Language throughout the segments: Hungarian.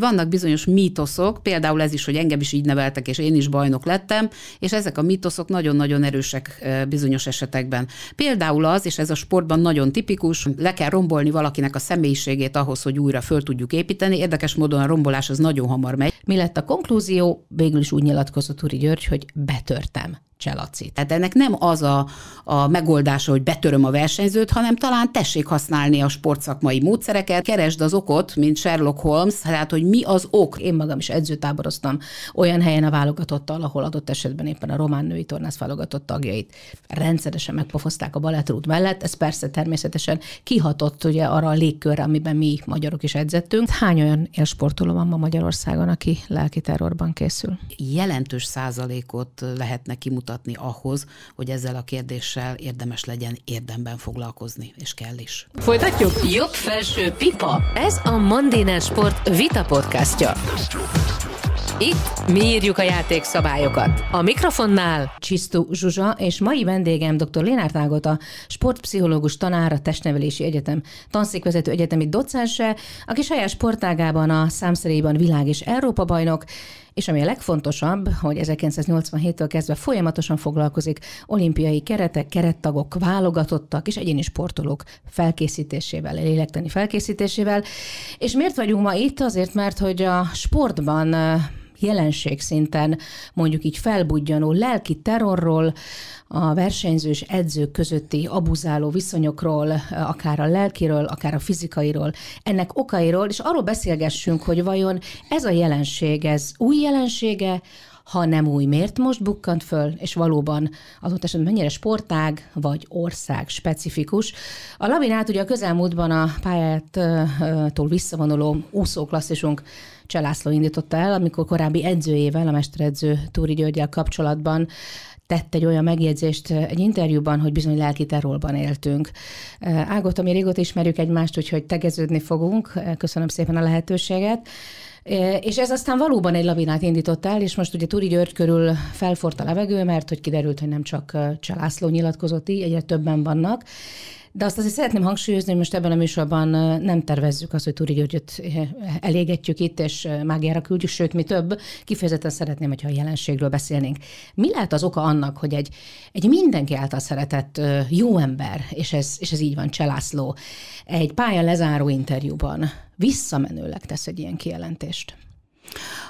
vannak bizonyos mítoszok, például ez is, hogy engem is így neveltek, és én is bajnok lettem, és ezek a mítoszok nagyon-nagyon erősek bizonyos esetekben. Például az, és ez a sportban nagyon tipikus, le kell rombolni valakinek a személyiségét ahhoz, hogy újra föl tudjuk építeni. Érdekes módon a rombolás az nagyon hamar megy. Mi lett a konklúzió? Végül is úgy nyilatkozott Úri György, hogy betörtem. Cselaci. Tehát ennek nem az a, a megoldása, hogy betöröm a versenyzőt, hanem talán tessék használni a sportszakmai módszereket, keresd az okot, mint Sherlock Holmes, tehát hogy mi az ok. Én magam is edzőtáboroztam olyan helyen a válogatottal, ahol adott esetben éppen a román női tornász válogatott tagjait rendszeresen megpofozták a balettrút mellett. Ez persze természetesen kihatott ugye arra a légkörre, amiben mi magyarok is edzettünk. Hány olyan élsportoló van ma Magyarországon, aki lelki terrorban készül? Jelentős százalékot lehetne kimutatni mutatni ahhoz, hogy ezzel a kérdéssel érdemes legyen érdemben foglalkozni, és kell is. Folytatjuk? Jobb felső pipa. Ez a Mandiner Sport Vita podcastja. Itt mi írjuk a játékszabályokat. A mikrofonnál Csisztú Zsuzsa, és mai vendégem dr. Lénárt Ágota, sportpszichológus tanár, a Testnevelési Egyetem tanszékvezető egyetemi docense, aki saját sportágában a számszerében világ és Európa bajnok, és ami a legfontosabb, hogy 1987-től kezdve folyamatosan foglalkozik olimpiai keretek, kerettagok, válogatottak és egyéni sportolók felkészítésével, lélektani felkészítésével. És miért vagyunk ma itt? Azért, mert hogy a sportban jelenség szinten mondjuk így felbudjanó lelki terrorról, a versenyzős edzők közötti abuzáló viszonyokról, akár a lelkiről, akár a fizikairól, ennek okairól, és arról beszélgessünk, hogy vajon ez a jelenség, ez új jelensége, ha nem új, miért most bukkant föl, és valóban azóta esetben mennyire sportág vagy ország specifikus. A labinát ugye a közelmúltban a pályától visszavonuló úszóklasszisunk Cselászló indította el, amikor korábbi edzőjével, a mesteredző Túri Györgyel kapcsolatban tett egy olyan megjegyzést egy interjúban, hogy bizony lelki terrorban éltünk. Ágot, ami régóta ismerjük egymást, úgyhogy tegeződni fogunk. Köszönöm szépen a lehetőséget. És ez aztán valóban egy lavinát indított el, és most ugye Turi György körül felfort a levegő, mert hogy kiderült, hogy nem csak Csalászló nyilatkozott így, egyre többen vannak. De azt azért szeretném hangsúlyozni, hogy most ebben a műsorban nem tervezzük azt, hogy Turi Györgyöt elégetjük itt, és mágiára küldjük, sőt, mi több, kifejezetten szeretném, hogyha a jelenségről beszélnénk. Mi lehet az oka annak, hogy egy, egy mindenki által szeretett jó ember, és ez, és ez így van, Cselászló, egy pálya lezáró interjúban visszamenőleg tesz egy ilyen kijelentést?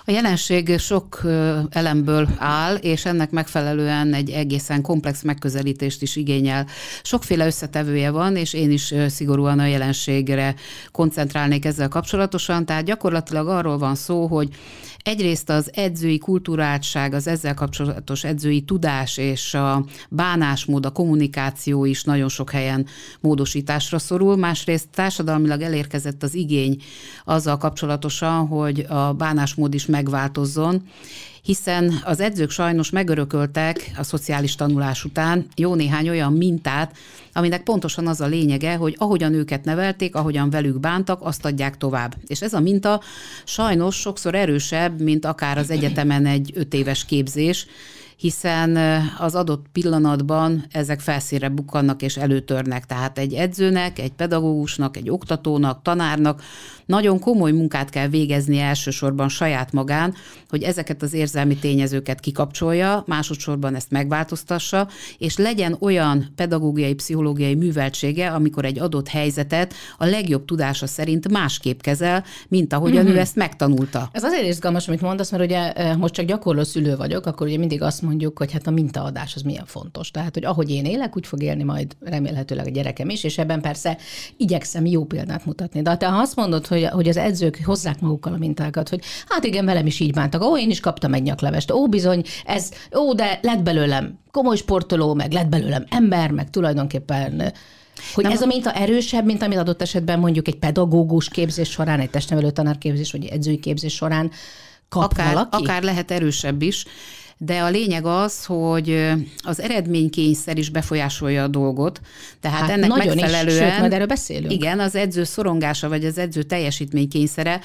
A jelenség sok elemből áll, és ennek megfelelően egy egészen komplex megközelítést is igényel. Sokféle összetevője van, és én is szigorúan a jelenségre koncentrálnék ezzel kapcsolatosan. Tehát gyakorlatilag arról van szó, hogy egyrészt az edzői kulturáltság, az ezzel kapcsolatos edzői tudás és a bánásmód, a kommunikáció is nagyon sok helyen módosításra szorul, másrészt társadalmilag elérkezett az igény azzal kapcsolatosan, hogy a bánásmód is megváltozzon, hiszen az edzők sajnos megörököltek a szociális tanulás után jó néhány olyan mintát, aminek pontosan az a lényege, hogy ahogyan őket nevelték, ahogyan velük bántak, azt adják tovább. És ez a minta sajnos sokszor erősebb, mint akár az egyetemen egy öt éves képzés, hiszen az adott pillanatban ezek felszínre bukkannak és előtörnek. Tehát egy edzőnek, egy pedagógusnak, egy oktatónak, tanárnak nagyon komoly munkát kell végezni elsősorban saját magán, hogy ezeket az érzelmi tényezőket kikapcsolja, másodszorban ezt megváltoztassa, és legyen olyan pedagógiai, pszichológiai műveltsége, amikor egy adott helyzetet a legjobb tudása szerint másképp kezel, mint ahogyan mm-hmm. ő ezt megtanulta. Ez azért izgalmas, amit mondasz, mert ugye most csak gyakorló szülő vagyok, akkor ugye mindig azt mondjuk, hogy hát a mintaadás az milyen fontos. Tehát, hogy ahogy én élek, úgy fog élni majd remélhetőleg a gyerekem is, és ebben persze igyekszem jó példát mutatni. De te ha azt mondod, hogy, hogy az edzők hozzák magukkal a mintákat, hogy hát igen, velem is így bántak, ó, én is kaptam egy nyaklevest, ó, bizony, ez, ó, de lett belőlem komoly sportoló, meg lett belőlem ember, meg tulajdonképpen hogy Nem. ez a minta erősebb, mint amit adott esetben mondjuk egy pedagógus képzés során, egy testnevelő tanárképzés, vagy egy edzői képzés során kap akár, valaki? Akár lehet erősebb is. De a lényeg az, hogy az eredménykényszer is befolyásolja a dolgot, tehát hát ennek nagyon megfelelően... Is, sőt, majd erről beszélünk. Igen, az edző szorongása, vagy az edző teljesítménykényszere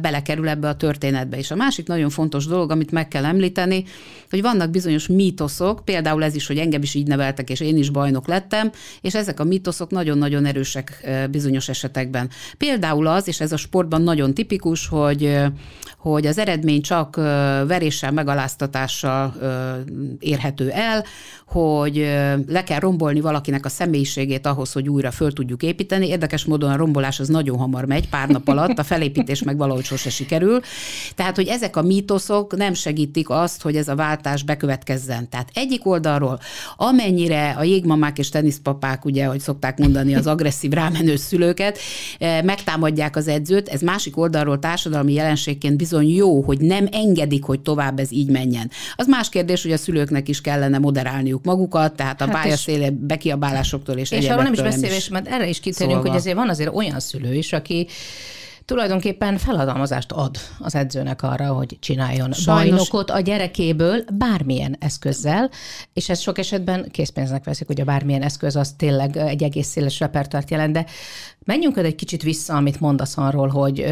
belekerül ebbe a történetbe. És a másik nagyon fontos dolog, amit meg kell említeni, hogy vannak bizonyos mítoszok, például ez is, hogy engem is így neveltek, és én is bajnok lettem, és ezek a mítoszok nagyon-nagyon erősek bizonyos esetekben. Például az, és ez a sportban nagyon tipikus, hogy, hogy az eredmény csak veréssel, megaláztatással érhető el, hogy le kell rombolni valakinek a személyiségét ahhoz, hogy újra föl tudjuk építeni. Érdekes módon a rombolás az nagyon hamar megy, pár nap alatt, a felépítés meg valahogy sose sikerül. Tehát, hogy ezek a mítoszok nem segítik azt, hogy ez a váltás bekövetkezzen. Tehát egyik oldalról, amennyire a jégmamák és teniszpapák, ugye, hogy szokták mondani az agresszív rámenő szülőket, megtámadják az edzőt, ez másik oldalról társadalmi jelenségként bizony jó, hogy nem engedik, hogy tovább ez így menjen. Az más kérdés, hogy a szülőknek is kellene moderálniuk magukat, tehát a hát pályaszéle bekiabálásoktól és És arról nem is beszélés, mert erre is kitérünk, szóval. hogy azért van azért olyan szülő is, aki tulajdonképpen feladalmazást ad az edzőnek arra, hogy csináljon Sajnos. bajnokot a gyerekéből bármilyen eszközzel, és ez sok esetben készpénznek veszik, hogy a bármilyen eszköz az tényleg egy egész széles repertoárt jelent, de menjünk egy kicsit vissza, amit mondasz arról, hogy ö,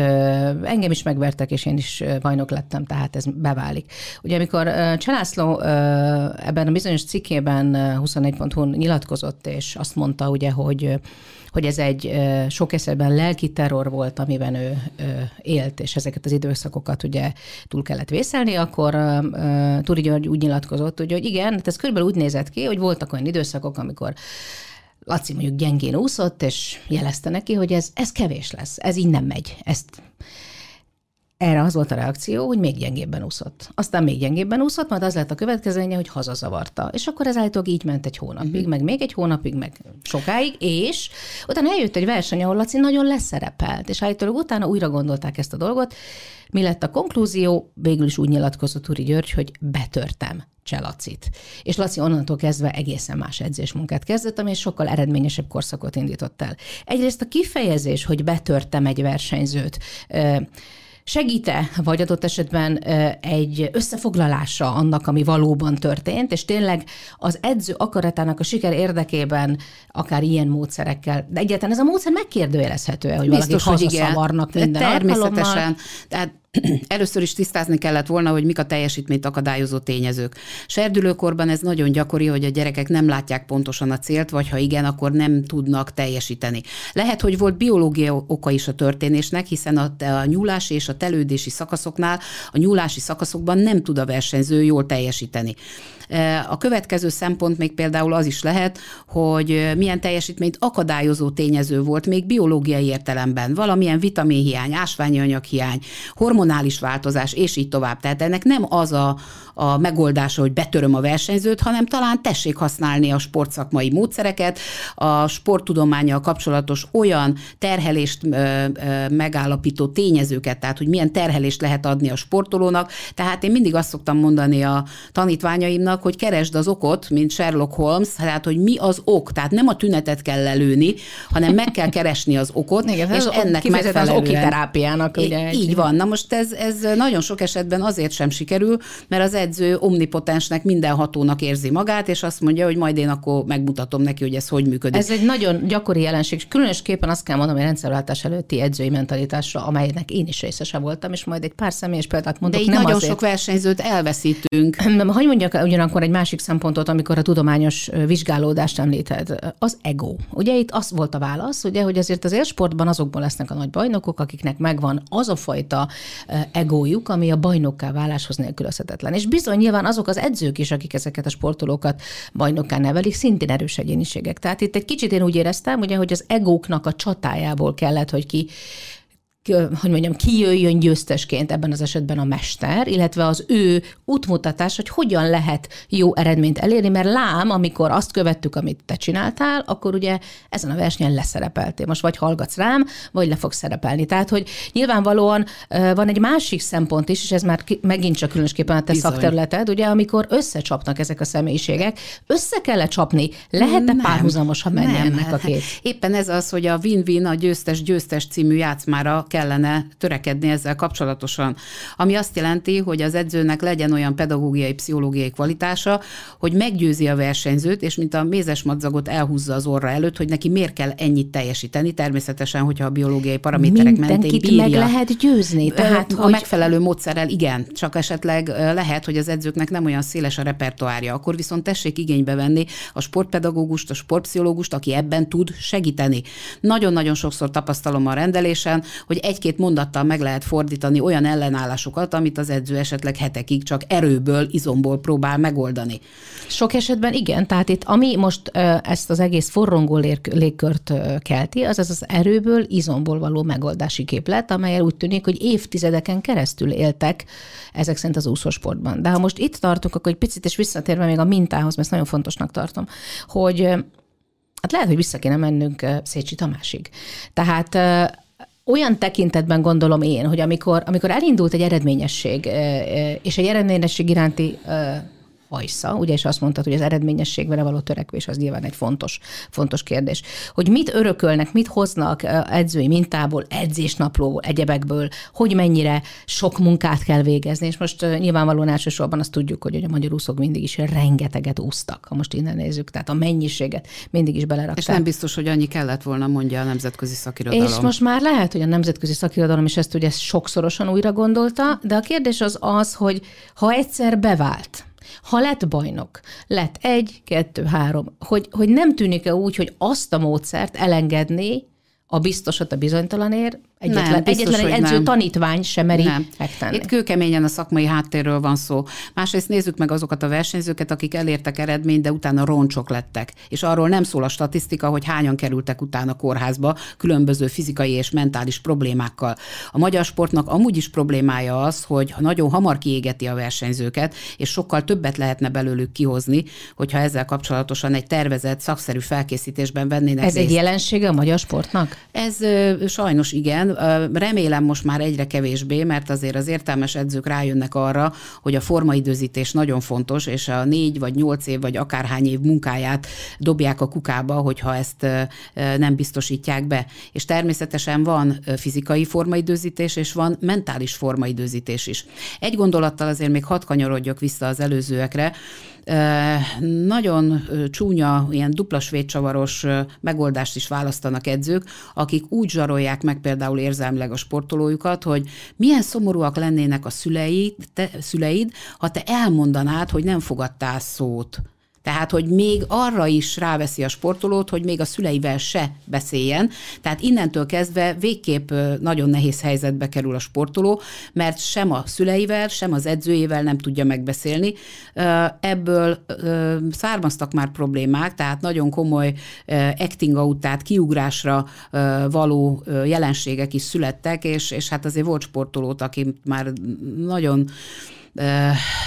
engem is megvertek, és én is bajnok lettem, tehát ez beválik. Ugye amikor Cselászló ebben a bizonyos cikkében 24.hu nyilatkozott, és azt mondta ugye, hogy hogy ez egy sok esetben lelki terror volt, amiben ő élt, és ezeket az időszakokat ugye túl kellett vészelni, akkor Turi György úgy nyilatkozott, hogy, hogy igen, hát ez körülbelül úgy nézett ki, hogy voltak olyan időszakok, amikor Laci mondjuk gyengén úszott, és jelezte neki, hogy ez, ez kevés lesz, ez így nem megy. Ezt erre az volt a reakció, hogy még gyengébben úszott. Aztán még gyengébben úszott, majd az lett a következménye, hogy hazazavarta. És akkor ez állítólag így ment egy hónapig, uh-huh. meg még egy hónapig, meg sokáig, és utána eljött egy verseny, ahol Laci nagyon leszerepelt, és állítólag utána újra gondolták ezt a dolgot. Mi lett a konklúzió? Végül is úgy nyilatkozott Uri György, hogy betörtem Cselacit. És Laci onnantól kezdve egészen más edzésmunkát kezdett, ami egy sokkal eredményesebb korszakot indított el. Egyrészt a kifejezés, hogy betörtem egy versenyzőt, segíte, vagy adott esetben egy összefoglalása annak, ami valóban történt, és tényleg az edző akaratának a siker érdekében akár ilyen módszerekkel, de egyáltalán ez a módszer megkérdőjelezhető hogy Biztos, valaki hazaszavarnak minden Természetesen. Alkalommal. Tehát Először is tisztázni kellett volna, hogy mik a teljesítményt akadályozó tényezők. Serdülőkorban ez nagyon gyakori, hogy a gyerekek nem látják pontosan a célt, vagy ha igen, akkor nem tudnak teljesíteni. Lehet, hogy volt biológiai oka is a történésnek, hiszen a, a nyúlási és a telődési szakaszoknál, a nyúlási szakaszokban nem tud a versenyző jól teljesíteni. A következő szempont még például az is lehet, hogy milyen teljesítményt akadályozó tényező volt még biológiai értelemben, valamilyen vitaminhiány, ásványi anyaghiány, hormonális változás, és így tovább. Tehát ennek nem az a, a megoldása, hogy betöröm a versenyzőt, hanem talán tessék használni a sportszakmai módszereket, a sporttudományjal kapcsolatos olyan terhelést megállapító tényezőket, tehát hogy milyen terhelést lehet adni a sportolónak. Tehát én mindig azt szoktam mondani a tanítványaimnak, hogy keresd az okot, mint Sherlock Holmes, tehát hogy mi az ok, tehát nem a tünetet kell lelőni, hanem meg kell keresni az okot, Igen, és ennek megfelelően. az okiterápiának. Ugye, így van. Na most ez, ez nagyon sok esetben azért sem sikerül, mert az edző omnipotensnek, mindenhatónak érzi magát, és azt mondja, hogy majd én akkor megmutatom neki, hogy ez hogy működik. Ez egy nagyon gyakori jelenség, különösképpen azt kell mondanom, hogy rendszerváltás előtti edzői mentalitásra, amelynek én is részese voltam, és majd egy pár személyes példát mondok. De így nem nagyon azért. sok versenyzőt elveszítünk. Hogy mondjak ugyan ugyanakkor egy másik szempontot, amikor a tudományos vizsgálódást említed, az ego. Ugye itt az volt a válasz, ugye, hogy azért az élsportban azokból lesznek a nagy bajnokok, akiknek megvan az a fajta egójuk, ami a bajnokká váláshoz nélkülözhetetlen. És bizony nyilván azok az edzők is, akik ezeket a sportolókat bajnokká nevelik, szintén erős egyéniségek. Tehát itt egy kicsit én úgy éreztem, ugye, hogy az egóknak a csatájából kellett, hogy ki hogy mondjam, kijöjjön győztesként ebben az esetben a mester, illetve az ő útmutatás, hogy hogyan lehet jó eredményt elérni, mert lám, amikor azt követtük, amit te csináltál, akkor ugye ezen a versenyen leszerepeltél. Most vagy hallgatsz rám, vagy le fogsz szerepelni. Tehát, hogy nyilvánvalóan van egy másik szempont is, és ez már megint csak különösképpen a te Bizony. szakterületed, ugye, amikor összecsapnak ezek a személyiségek, össze kell csapni, lehet-e párhuzamosan menni nem, ennek a két? Éppen ez az, hogy a win-win, a győztes-győztes című játszmára kellene törekedni ezzel kapcsolatosan. Ami azt jelenti, hogy az edzőnek legyen olyan pedagógiai, pszichológiai kvalitása, hogy meggyőzi a versenyzőt, és mint a mézes madzagot elhúzza az orra előtt, hogy neki miért kell ennyit teljesíteni, természetesen, hogyha a biológiai paraméterek mentén bírja. meg lehet győzni. Tehát, a hogy... megfelelő módszerrel igen, csak esetleg lehet, hogy az edzőknek nem olyan széles a repertoárja. Akkor viszont tessék igénybe venni a sportpedagógust, a sportpszichológust, aki ebben tud segíteni. Nagyon-nagyon sokszor tapasztalom a rendelésen, hogy egy-két mondattal meg lehet fordítani olyan ellenállásokat, amit az edző esetleg hetekig csak erőből, izomból próbál megoldani. Sok esetben igen, tehát itt ami most ezt az egész forrongó légkört kelti, az az az erőből, izomból való megoldási képlet, amelyel úgy tűnik, hogy évtizedeken keresztül éltek ezek szerint az úszósportban. De ha most itt tartunk, akkor egy picit, és visszatérve még a mintához, mert ezt nagyon fontosnak tartom, hogy hát lehet, hogy vissza kéne mennünk Szécsi Tamásig. Tehát olyan tekintetben gondolom én, hogy amikor, amikor elindult egy eredményesség, és egy eredményesség iránti hajsza, ugye, és azt mondtad, hogy az eredményességre való törekvés az nyilván egy fontos, fontos kérdés. Hogy mit örökölnek, mit hoznak edzői mintából, edzésnaplóból, egyebekből, hogy mennyire sok munkát kell végezni, és most nyilvánvalóan elsősorban azt tudjuk, hogy a magyar úszók mindig is rengeteget úsztak, ha most innen nézzük, tehát a mennyiséget mindig is belerakták. És nem biztos, hogy annyi kellett volna, mondja a nemzetközi szakirodalom. És most már lehet, hogy a nemzetközi szakirodalom is ezt ugye sokszorosan újra gondolta, de a kérdés az az, hogy ha egyszer bevált, ha lett bajnok, lett egy, kettő, három, hogy, hogy nem tűnik-e úgy, hogy azt a módszert elengedni a biztosat a bizonytalanért, Egyetlen, nem, biztos, egyetlen egy edző nem. tanítvány sem meri nem. megtenni. Itt kőkeményen a szakmai háttérről van szó. Másrészt nézzük meg azokat a versenyzőket, akik elértek eredményt, de utána roncsok lettek. És arról nem szól a statisztika, hogy hányan kerültek utána kórházba különböző fizikai és mentális problémákkal. A magyar sportnak amúgy is problémája az, hogy nagyon hamar kiégeti a versenyzőket, és sokkal többet lehetne belőlük kihozni, hogyha ezzel kapcsolatosan egy tervezett, szakszerű felkészítésben vennének Ez részt. egy jelensége a magyar sportnak? Ez sajnos igen igen, remélem most már egyre kevésbé, mert azért az értelmes edzők rájönnek arra, hogy a formaidőzítés nagyon fontos, és a négy vagy nyolc év vagy akárhány év munkáját dobják a kukába, hogyha ezt nem biztosítják be. És természetesen van fizikai formaidőzítés, és van mentális formaidőzítés is. Egy gondolattal azért még hadd kanyarodjak vissza az előzőekre, nagyon csúnya, ilyen dupla svédcsavaros megoldást is választanak edzők, akik úgy zsarolják meg például érzelmileg a sportolójukat, hogy milyen szomorúak lennének a szüleid, te, szüleid, ha te elmondanád, hogy nem fogadtál szót tehát, hogy még arra is ráveszi a sportolót, hogy még a szüleivel se beszéljen. Tehát innentől kezdve végképp nagyon nehéz helyzetbe kerül a sportoló, mert sem a szüleivel, sem az edzőjével nem tudja megbeszélni. Ebből származtak már problémák, tehát nagyon komoly acting out, tehát kiugrásra való jelenségek is születtek, és, és hát azért volt sportolót, aki már nagyon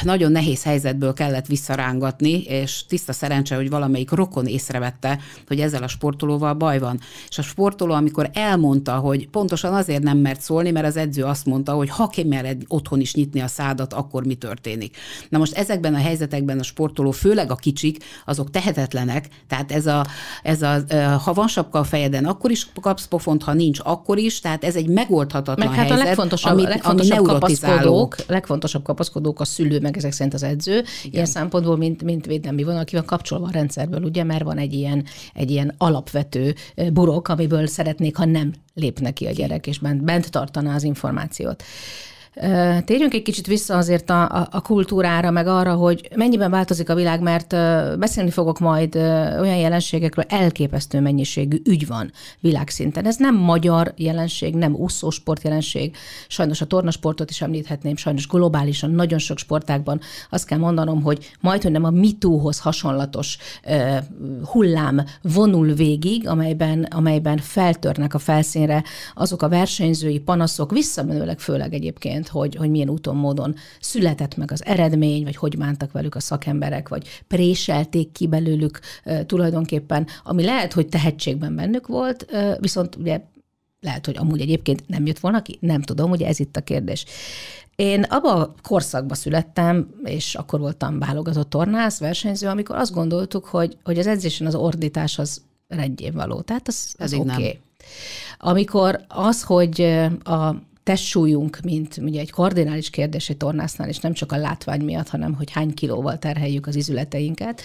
nagyon nehéz helyzetből kellett visszarángatni, és tiszta szerencse, hogy valamelyik rokon észrevette, hogy ezzel a sportolóval baj van. És a sportoló, amikor elmondta, hogy pontosan azért nem mert szólni, mert az edző azt mondta, hogy ha kimered otthon is nyitni a szádat, akkor mi történik. Na most ezekben a helyzetekben a sportoló, főleg a kicsik, azok tehetetlenek, tehát ez a, ez a ha van sapka a fejeden, akkor is kapsz pofont, ha nincs, akkor is, tehát ez egy megoldhatatlan Meg hát helyzet, a legfontosabb, ami, legfontosabb ami kapaszkodók, legfontosabb kapaszkodók kapaszkodók a szülő, meg ezek szerint az edző. Igen. Ilyen szempontból, mint, mint védelmi vonal, aki van kapcsolva a rendszerből, ugye, mert van egy ilyen, egy ilyen alapvető burok, amiből szeretnék, ha nem lépne ki a gyerek, és bent, bent tartaná az információt. Térjünk egy kicsit vissza azért a, a, kultúrára, meg arra, hogy mennyiben változik a világ, mert beszélni fogok majd olyan jelenségekről, elképesztő mennyiségű ügy van világszinten. Ez nem magyar jelenség, nem úszósport jelenség, sajnos a tornasportot is említhetném, sajnos globálisan, nagyon sok sportákban azt kell mondanom, hogy majd, hogy nem a mitúhoz hasonlatos uh, hullám vonul végig, amelyben, amelyben feltörnek a felszínre azok a versenyzői panaszok, visszamenőleg főleg egyébként, hogy, hogy milyen úton, módon született meg az eredmény, vagy hogy bántak velük a szakemberek, vagy préselték ki belőlük uh, tulajdonképpen, ami lehet, hogy tehetségben bennük volt, uh, viszont ugye lehet, hogy amúgy egyébként nem jött volna ki, nem tudom, ugye ez itt a kérdés. Én abban a korszakban születtem, és akkor voltam válogatott tornász, versenyző, amikor azt gondoltuk, hogy, hogy az edzésen az ordítás az rendjén való. Tehát az, az oké. Okay. Amikor az, hogy a testsúlyunk, mint ugye egy kardinális kérdés egy tornásznál, és nem csak a látvány miatt, hanem hogy hány kilóval terheljük az izületeinket.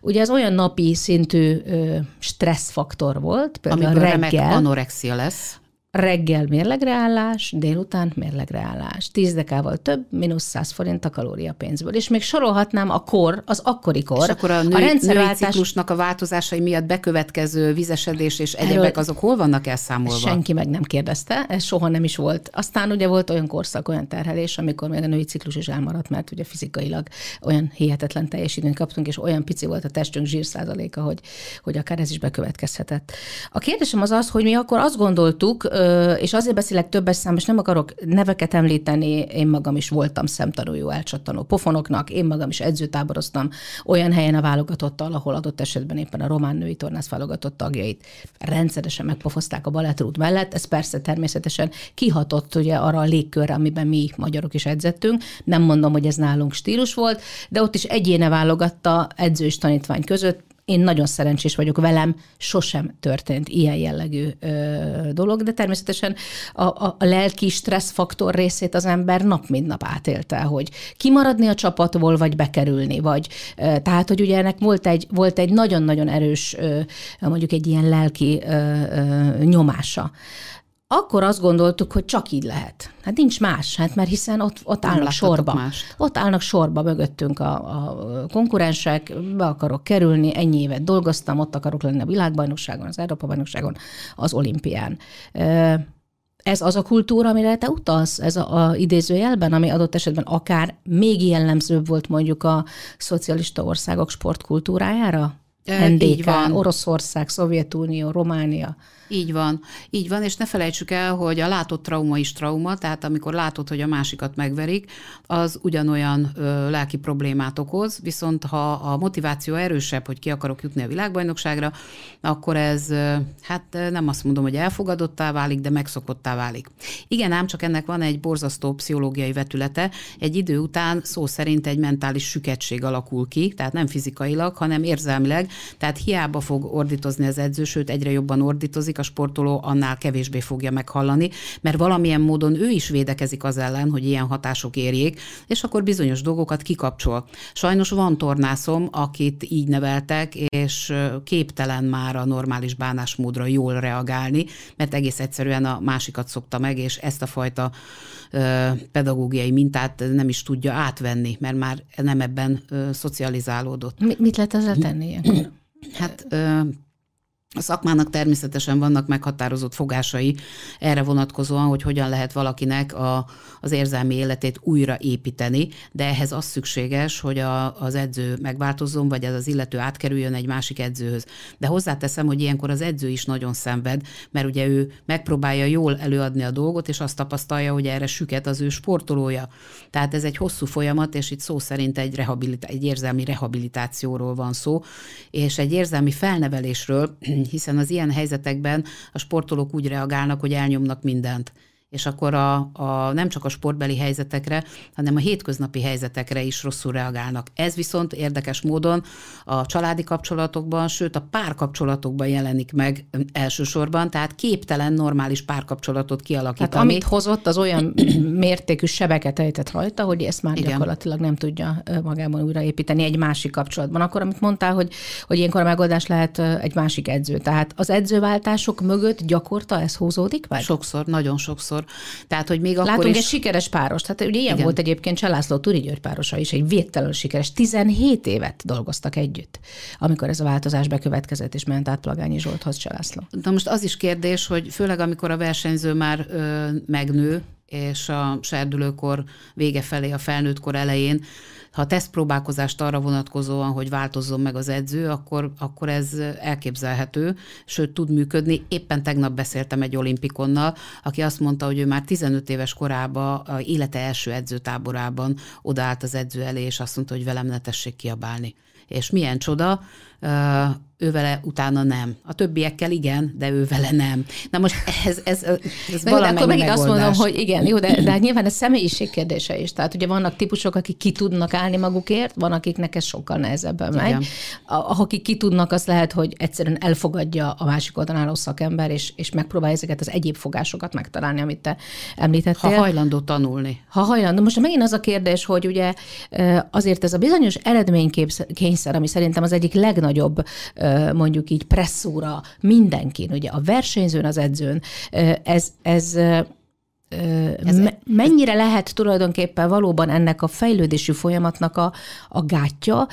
Ugye ez olyan napi szintű ö, stresszfaktor volt, például Amiből reggel. anorexia lesz reggel mérlegreállás, délután mérlegreállás. 10 dekával több, mínusz 100 forint a kalóriapénzből. És még sorolhatnám a kor, az akkori kor. És akkor a, nő, a rendszerváltás... női ciklusnak a változásai miatt bekövetkező vizesedés és egyebek, azok hol vannak elszámolva? Senki meg nem kérdezte, ez soha nem is volt. Aztán ugye volt olyan korszak, olyan terhelés, amikor még a női ciklus is elmaradt, mert ugye fizikailag olyan hihetetlen teljesítményt kaptunk, és olyan pici volt a testünk zsírszázaléka, hogy, hogy akár ez is bekövetkezhetett. A kérdésem az az, hogy mi akkor azt gondoltuk, és azért beszélek többes szám, és nem akarok neveket említeni, én magam is voltam szemtanújú elcsattanó pofonoknak, én magam is edzőtáboroztam olyan helyen a válogatottal, ahol adott esetben éppen a román női tornász válogatott tagjait rendszeresen megpofozták a balettrút mellett. Ez persze természetesen kihatott ugye arra a légkörre, amiben mi magyarok is edzettünk. Nem mondom, hogy ez nálunk stílus volt, de ott is egyéne válogatta edző és tanítvány között, én nagyon szerencsés vagyok velem, sosem történt ilyen jellegű ö, dolog, de természetesen a, a, a lelki stresszfaktor részét az ember nap mint nap átélte, hogy kimaradni a csapatból, vagy bekerülni, vagy ö, tehát, hogy ugye ennek volt egy, volt egy nagyon-nagyon erős, ö, mondjuk egy ilyen lelki ö, ö, nyomása akkor azt gondoltuk, hogy csak így lehet. Hát nincs más, hát mert hiszen ott, ott állnak sorba. Mást. Ott állnak sorba mögöttünk a, a konkurensek, be akarok kerülni, ennyi évet dolgoztam, ott akarok lenni a világbajnokságon, az Európa-bajnokságon, az olimpián. Ez az a kultúra, amire te utalsz, ez a, a idézőjelben, ami adott esetben akár még jellemzőbb volt mondjuk a szocialista országok sportkultúrájára? NDK, így van. Oroszország, Szovjetunió, Románia. Így van, így van, és ne felejtsük el, hogy a látott trauma is trauma, tehát amikor látod, hogy a másikat megverik, az ugyanolyan ö, lelki problémát okoz, viszont ha a motiváció erősebb, hogy ki akarok jutni a világbajnokságra, akkor ez, ö, hát nem azt mondom, hogy elfogadottá válik, de megszokottá válik. Igen, ám csak ennek van egy borzasztó pszichológiai vetülete, egy idő után szó szerint egy mentális süketség alakul ki, tehát nem fizikailag, hanem érzelmileg, tehát hiába fog ordítozni az edző, sőt egyre jobban ordítozik, a sportoló, annál kevésbé fogja meghallani, mert valamilyen módon ő is védekezik az ellen, hogy ilyen hatások érjék, és akkor bizonyos dolgokat kikapcsol. Sajnos van tornászom, akit így neveltek, és képtelen már a normális bánásmódra jól reagálni, mert egész egyszerűen a másikat szokta meg, és ezt a fajta pedagógiai mintát nem is tudja átvenni, mert már nem ebben szocializálódott. Mit lehet ezzel tenni? Hát a szakmának természetesen vannak meghatározott fogásai erre vonatkozóan, hogy hogyan lehet valakinek a, az érzelmi életét újra építeni, de ehhez az szükséges, hogy a, az edző megváltozzon, vagy ez az illető átkerüljön egy másik edzőhöz. De hozzáteszem, hogy ilyenkor az edző is nagyon szenved, mert ugye ő megpróbálja jól előadni a dolgot, és azt tapasztalja, hogy erre süket az ő sportolója. Tehát ez egy hosszú folyamat, és itt szó szerint egy, rehabilita- egy érzelmi rehabilitációról van szó, és egy érzelmi felnevelésről, hiszen az ilyen helyzetekben a sportolók úgy reagálnak, hogy elnyomnak mindent és akkor a, a, nem csak a sportbeli helyzetekre, hanem a hétköznapi helyzetekre is rosszul reagálnak. Ez viszont érdekes módon a családi kapcsolatokban, sőt a párkapcsolatokban jelenik meg elsősorban, tehát képtelen normális párkapcsolatot kialakítani. Tehát amit hozott, az olyan mértékű sebeket ejtett rajta, hogy ezt már Igen. gyakorlatilag nem tudja magában újraépíteni egy másik kapcsolatban. Akkor, amit mondtál, hogy, hogy ilyenkor a megoldás lehet egy másik edző. Tehát az edzőváltások mögött gyakorta ez húzódik? Vagy? Sokszor, nagyon sokszor sokszor. Tehát, hogy még Látunk akkor is... egy sikeres páros. Tehát ugye ilyen Igen. volt egyébként Cselászló Turi György párosa is, egy végtelenül sikeres. 17 évet dolgoztak együtt, amikor ez a változás bekövetkezett, és ment át Plagányi Zsolthoz Cselászló. Na most az is kérdés, hogy főleg amikor a versenyző már ö, megnő, és a serdülőkor vége felé, a felnőttkor elején ha tesztpróbálkozást arra vonatkozóan, hogy változzon meg az edző, akkor, akkor ez elképzelhető, sőt tud működni. Éppen tegnap beszéltem egy olimpikonnal, aki azt mondta, hogy ő már 15 éves korában a élete első edzőtáborában odaállt az edző elé, és azt mondta, hogy velem ne tessék kiabálni És milyen csoda, ő vele utána nem. A többiekkel igen, de ő vele nem. Na most ez, ez, ez Na, akkor megint azt mondom, hogy igen, jó, de, de hát nyilván ez személyiség kérdése is. Tehát ugye vannak típusok, akik ki tudnak állni magukért, van, akiknek ez sokkal nehezebben megy. Igen. A, akik ki tudnak, az lehet, hogy egyszerűen elfogadja a másik oldalon álló szakember, és, és megpróbálja ezeket az egyéb fogásokat megtalálni, amit te említettél. Ha hajlandó tanulni. Ha hajlandó. Most megint az a kérdés, hogy ugye azért ez a bizonyos eredménykényszer, ami szerintem az egyik legnagyobb mondjuk így presszúra mindenkin, ugye a versenyzőn, az edzőn, ez, ez ez mennyire lehet tulajdonképpen valóban ennek a fejlődési folyamatnak a, a gátja?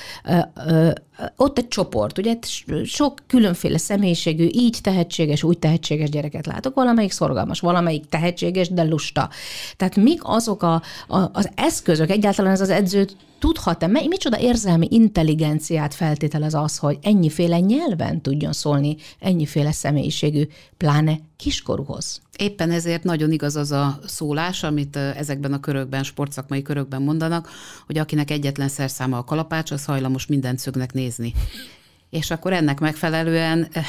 Ott egy csoport, ugye sok különféle személyiségű, így tehetséges, úgy tehetséges gyereket látok, valamelyik szorgalmas, valamelyik tehetséges, de lusta. Tehát mik azok a, a, az eszközök, egyáltalán ez az edző tudhat-e, micsoda érzelmi intelligenciát feltételez az, hogy ennyiféle nyelven tudjon szólni ennyiféle személyiségű, pláne kiskorúhoz? Éppen ezért nagyon igaz az a szólás, amit ezekben a körökben, sportszakmai körökben mondanak, hogy akinek egyetlen szerszáma a kalapács, az hajlamos mindent szögnek nézni és akkor ennek megfelelően eh,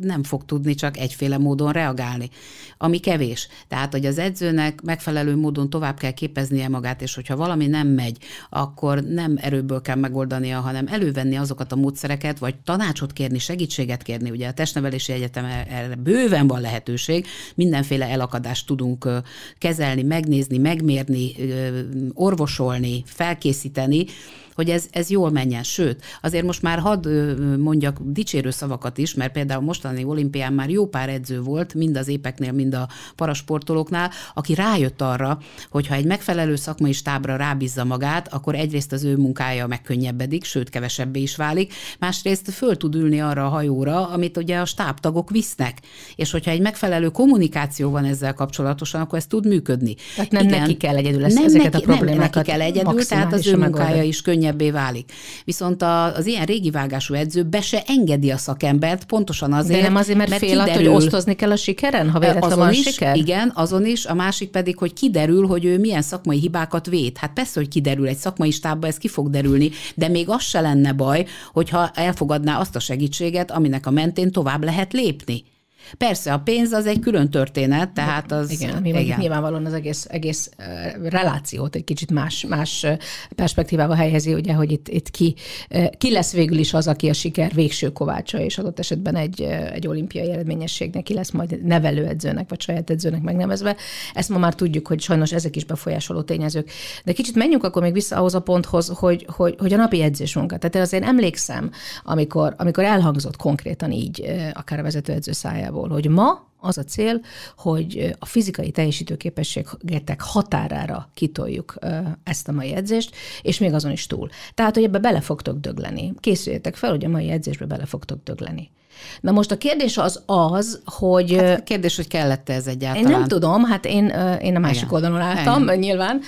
nem fog tudni csak egyféle módon reagálni, ami kevés. Tehát, hogy az edzőnek megfelelő módon tovább kell képeznie magát, és hogyha valami nem megy, akkor nem erőből kell megoldania, hanem elővenni azokat a módszereket, vagy tanácsot kérni, segítséget kérni. Ugye a testnevelési egyetem erre bőven van lehetőség, mindenféle elakadást tudunk kezelni, megnézni, megmérni, orvosolni, felkészíteni, hogy ez, ez jól menjen. Sőt, azért most már hadd mondjak dicsérő szavakat is, mert például mostani olimpián már jó pár edző volt, mind az épeknél, mind a parasportolóknál, aki rájött arra, hogy ha egy megfelelő szakmai stábra rábízza magát, akkor egyrészt az ő munkája megkönnyebbedik, sőt kevesebbé is válik, másrészt föl tud ülni arra a hajóra, amit ugye a stábtagok visznek. És hogyha egy megfelelő kommunikáció van ezzel kapcsolatosan, akkor ez tud működni. Tehát nem Igen, neki kell egyedül ezt, nem ezeket neki, a problémákat nem neki kell egyedül, tehát az ő munkája is könnyebb könnyebbé válik. Viszont a, az ilyen régi vágású edző be se engedi a szakembert, pontosan azért, De nem azért, mert, mert fél kiderül, attól, hogy osztozni kell a sikeren, ha véletlenül van is, siker? Igen, azon is, a másik pedig, hogy kiderül, hogy ő milyen szakmai hibákat véd. Hát persze, hogy kiderül egy szakmai stábba, ez ki fog derülni, de még az se lenne baj, hogyha elfogadná azt a segítséget, aminek a mentén tovább lehet lépni. Persze, a pénz az egy külön történet, tehát az... Igen, ami igen. nyilvánvalóan az egész, egész relációt egy kicsit más, más perspektívába helyezi, ugye, hogy itt, itt ki, ki lesz végül is az, aki a siker végső kovácsa, és adott esetben egy, egy olimpiai eredményességnek ki lesz majd nevelőedzőnek, vagy saját edzőnek megnevezve. Ezt ma már tudjuk, hogy sajnos ezek is befolyásoló tényezők. De kicsit menjünk akkor még vissza ahhoz a ponthoz, hogy, hogy, hogy a napi edzés munka. Tehát azért emlékszem, amikor, amikor elhangzott konkrétan így, akár a vezetőedző szájából, szempontjából, hogy ma az a cél, hogy a fizikai teljesítőképességetek határára kitoljuk ezt a mai edzést, és még azon is túl. Tehát, hogy ebbe bele fogtok dögleni. Készüljetek fel, hogy a mai edzésbe bele fogtok dögleni. Na most a kérdés az az, hogy... Hát a kérdés, hogy kellett ez egyáltalán. Én nem tudom, hát én, én a másik Igen. oldalon álltam Igen. nyilván,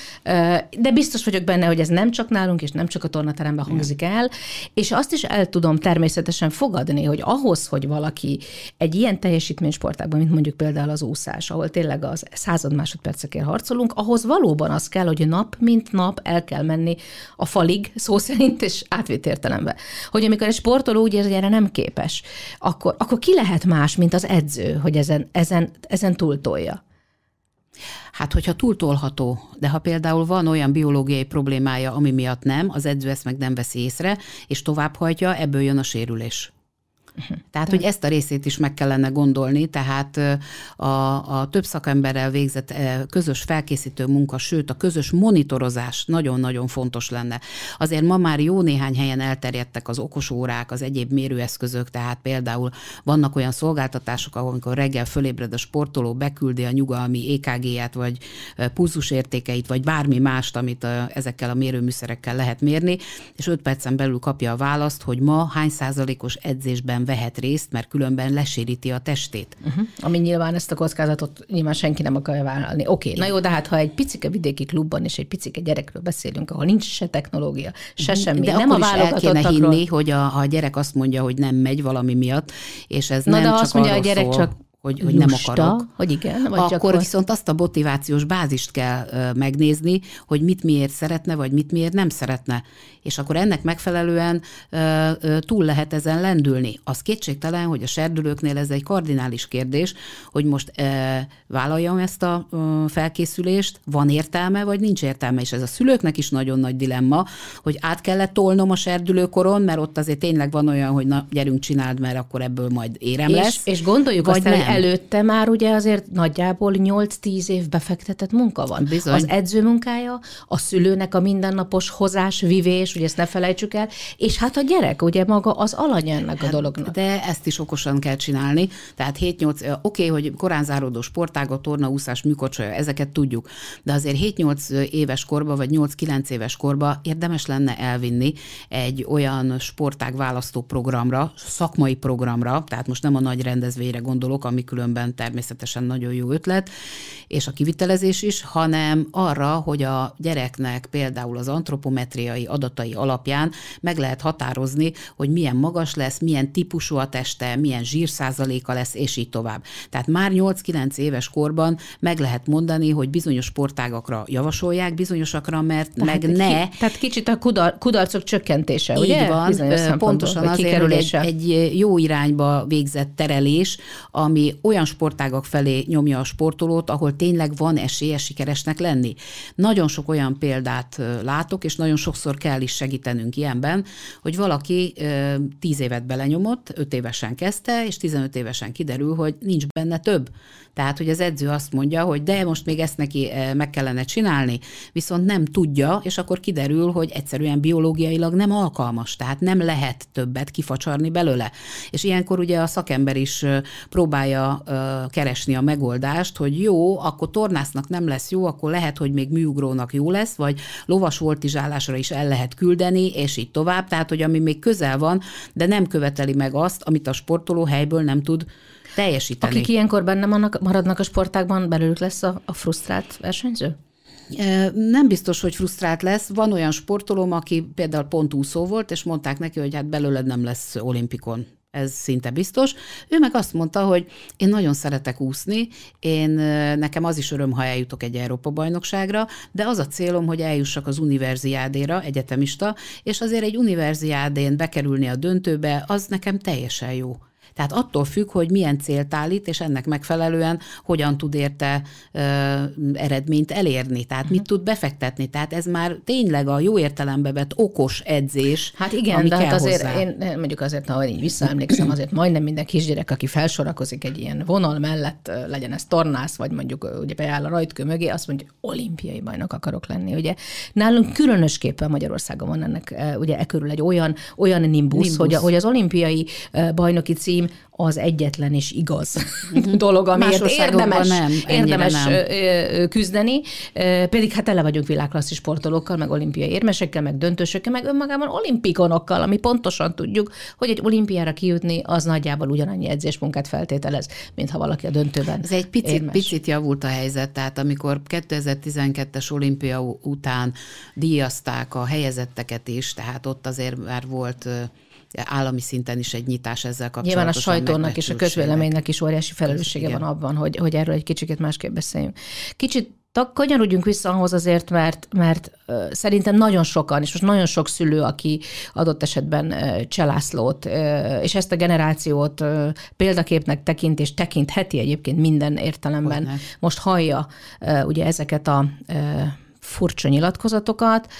de biztos vagyok benne, hogy ez nem csak nálunk, és nem csak a tornateremben hangzik Igen. el, és azt is el tudom természetesen fogadni, hogy ahhoz, hogy valaki egy ilyen teljesítménysportágban, mint mondjuk például az úszás, ahol tényleg az század másodpercekért harcolunk, ahhoz valóban az kell, hogy nap mint nap el kell menni a falig, szó szerint, és átvitt értelembe. Hogy amikor egy sportoló úgy érzi, erre nem képes, akkor, akkor ki lehet más, mint az edző, hogy ezen, ezen, ezen túltolja? Hát, hogyha túltolható, de ha például van olyan biológiai problémája, ami miatt nem, az edző ezt meg nem veszi észre, és továbbhagyja, ebből jön a sérülés. Uh-huh. Tehát, hogy ezt a részét is meg kellene gondolni, tehát a, a több szakemberrel végzett közös felkészítő munka, sőt a közös monitorozás nagyon-nagyon fontos lenne. Azért ma már jó néhány helyen elterjedtek az okos órák, az egyéb mérőeszközök, tehát például vannak olyan szolgáltatások, amikor reggel fölébred a sportoló, beküldi a nyugalmi EKG-ját, vagy pulzusértékeit, vagy bármi mást, amit ezekkel a mérőműszerekkel lehet mérni, és öt percen belül kapja a választ, hogy ma hány százalékos edzésben vehet részt, mert különben leséríti a testét. Uh-huh. Ami nyilván ezt a kockázatot nyilván senki nem akarja vállalni. Oké, okay, na jó, de hát ha egy picike vidéki klubban és egy picike gyerekről beszélünk, ahol nincs se technológia, se uh-huh. semmi, de nem a el kéne hinni, hogy a, a gyerek azt mondja, hogy nem megy valami miatt, és ez na, nem de csak azt mondja a gyerek szól, csak hogy, hogy nem Lusta, akarok. hogy igen, vagy akkor akkor... viszont azt a motivációs bázist kell ö, megnézni, hogy mit miért szeretne, vagy mit miért nem szeretne. És akkor ennek megfelelően ö, ö, túl lehet ezen lendülni. Az kétségtelen, hogy a serdülőknél ez egy kardinális kérdés, hogy most ö, vállaljam ezt a ö, felkészülést, van értelme, vagy nincs értelme. És ez a szülőknek is nagyon nagy dilemma, hogy át kellett tolnom a serdülőkoron, mert ott azért tényleg van olyan, hogy na, gyerünk csináld, mert akkor ebből majd érem És, lesz. és gondoljuk vagy azt nem. Előtte már ugye azért nagyjából 8-10 év befektetett munka van. Bizony. Az edző munkája, a szülőnek a mindennapos hozás, vivés, ugye ezt ne felejtsük el, és hát a gyerek, ugye maga az alany ennek a dolognak. De ezt is okosan kell csinálni. Tehát 7-8, oké, hogy korán záródó sportágat, torna, úszás, műkocsolya, ezeket tudjuk. De azért 7-8 éves korba, vagy 8-9 éves korba érdemes lenne elvinni egy olyan sportág választó programra, szakmai programra, tehát most nem a nagy rendezvényre gondolok, ami különben természetesen nagyon jó ötlet, és a kivitelezés is, hanem arra, hogy a gyereknek például az antropometriai adatai alapján meg lehet határozni, hogy milyen magas lesz, milyen típusú a teste, milyen zsírszázaléka lesz, és így tovább. Tehát már 8-9 éves korban meg lehet mondani, hogy bizonyos sportágakra javasolják, bizonyosakra, mert meg egy ne, Ki, tehát kicsit a kudar, kudarcok csökkentése, így ugye? van, pontosan azért, hogy egy, egy jó irányba végzett terelés, ami olyan sportágak felé nyomja a sportolót, ahol tényleg van esélye sikeresnek lenni. Nagyon sok olyan példát látok, és nagyon sokszor kell is segítenünk ilyenben, hogy valaki ö, 10 évet belenyomott, 5 évesen kezdte, és 15 évesen kiderül, hogy nincs benne több. Tehát, hogy az edző azt mondja, hogy de most még ezt neki meg kellene csinálni, viszont nem tudja, és akkor kiderül, hogy egyszerűen biológiailag nem alkalmas, tehát nem lehet többet kifacsarni belőle. És ilyenkor ugye a szakember is eh, próbálja keresni a megoldást, hogy jó, akkor tornásznak nem lesz jó, akkor lehet, hogy még műugrónak jó lesz, vagy lovas voltizsálásra is el lehet küldeni, és így tovább. Tehát, hogy ami még közel van, de nem követeli meg azt, amit a sportoló helyből nem tud teljesíteni. Akik ilyenkor benne maradnak a sportákban, belőlük lesz a, a frusztrált versenyző? Nem biztos, hogy frusztrált lesz. Van olyan sportolóm, aki például pont úszó volt, és mondták neki, hogy hát belőled nem lesz olimpikon. Ez szinte biztos. Ő meg azt mondta, hogy én nagyon szeretek úszni, én nekem az is öröm, ha eljutok egy Európa-bajnokságra, de az a célom, hogy eljussak az univerziádéra, egyetemista, és azért egy univerziádén bekerülni a döntőbe, az nekem teljesen jó. Tehát attól függ, hogy milyen célt állít, és ennek megfelelően hogyan tud érte ö, eredményt elérni, tehát Mhm. mit tud befektetni. Tehát ez már tényleg a jó értelembe vett okos edzés, Hát igen, ami de hát kell azért hozzá. én mondjuk azért, ha így visszaemlékszem, azért majdnem minden kisgyerek, aki felsorakozik egy ilyen vonal mellett, ö, legyen ez tornász, vagy mondjuk ö, ugye beáll a rajtkő mögé, azt mondja, hogy olimpiai bajnok akarok lenni. Ugye nálunk különösképpen Magyarországon van ennek ugye e körül egy olyan, olyan nimbus, Nimbus. Hogy, a- hogy az olimpiai bajnoki cím az egyetlen és igaz dolog, amiért érdemes, nem, érdemes nem. küzdeni, pedig hát tele vagyunk világklasszis sportolókkal, meg olimpiai érmesekkel, meg döntősökkel, meg önmagában olimpikonokkal, ami pontosan tudjuk, hogy egy olimpiára kijutni az nagyjából ugyanannyi edzésmunkát feltételez, mint ha valaki a döntőben Ez egy picit, érmes. picit javult a helyzet, tehát amikor 2012-es olimpia után díjazták a helyezetteket is, tehát ott azért már volt állami szinten is egy nyitás ezzel Nyilván a kapcsolatosan. sajtónak és a közvéleménynek is óriási felelőssége Igen. van abban, hogy, hogy erről egy kicsit másképp beszéljünk. Kicsit kanyarodjunk vissza ahhoz azért, mert, mert szerintem nagyon sokan, és most nagyon sok szülő, aki adott esetben Cselászlót, és ezt a generációt példaképnek tekint, és tekintheti egyébként minden értelemben, Hogyne. most hallja ugye ezeket a furcsa nyilatkozatokat,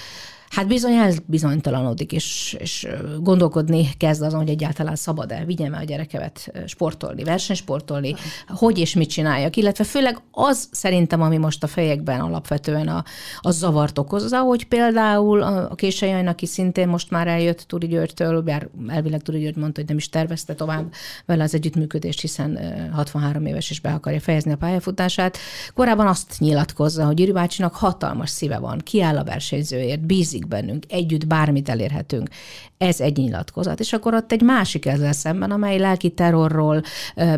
Hát bizony elbizonytalanodik, és, és gondolkodni kezd azon, hogy egyáltalán szabad-e, vigyem el a gyerekemet sportolni, versenysportolni, hogy és mit csináljak, illetve főleg az szerintem, ami most a fejekben alapvetően a, a zavart okozza, hogy például a, Késely aki szintén most már eljött Turi Györgytől, bár elvileg Turi György mondta, hogy nem is tervezte tovább vele az együttműködést, hiszen ö, 63 éves és be akarja fejezni a pályafutását. Korábban azt nyilatkozza, hogy Gyuri bácsinak hatalmas szíve van, kiáll a versenyzőért, bízik bennünk, együtt bármit elérhetünk. Ez egy nyilatkozat. És akkor ott egy másik ezzel szemben, amely lelki terrorról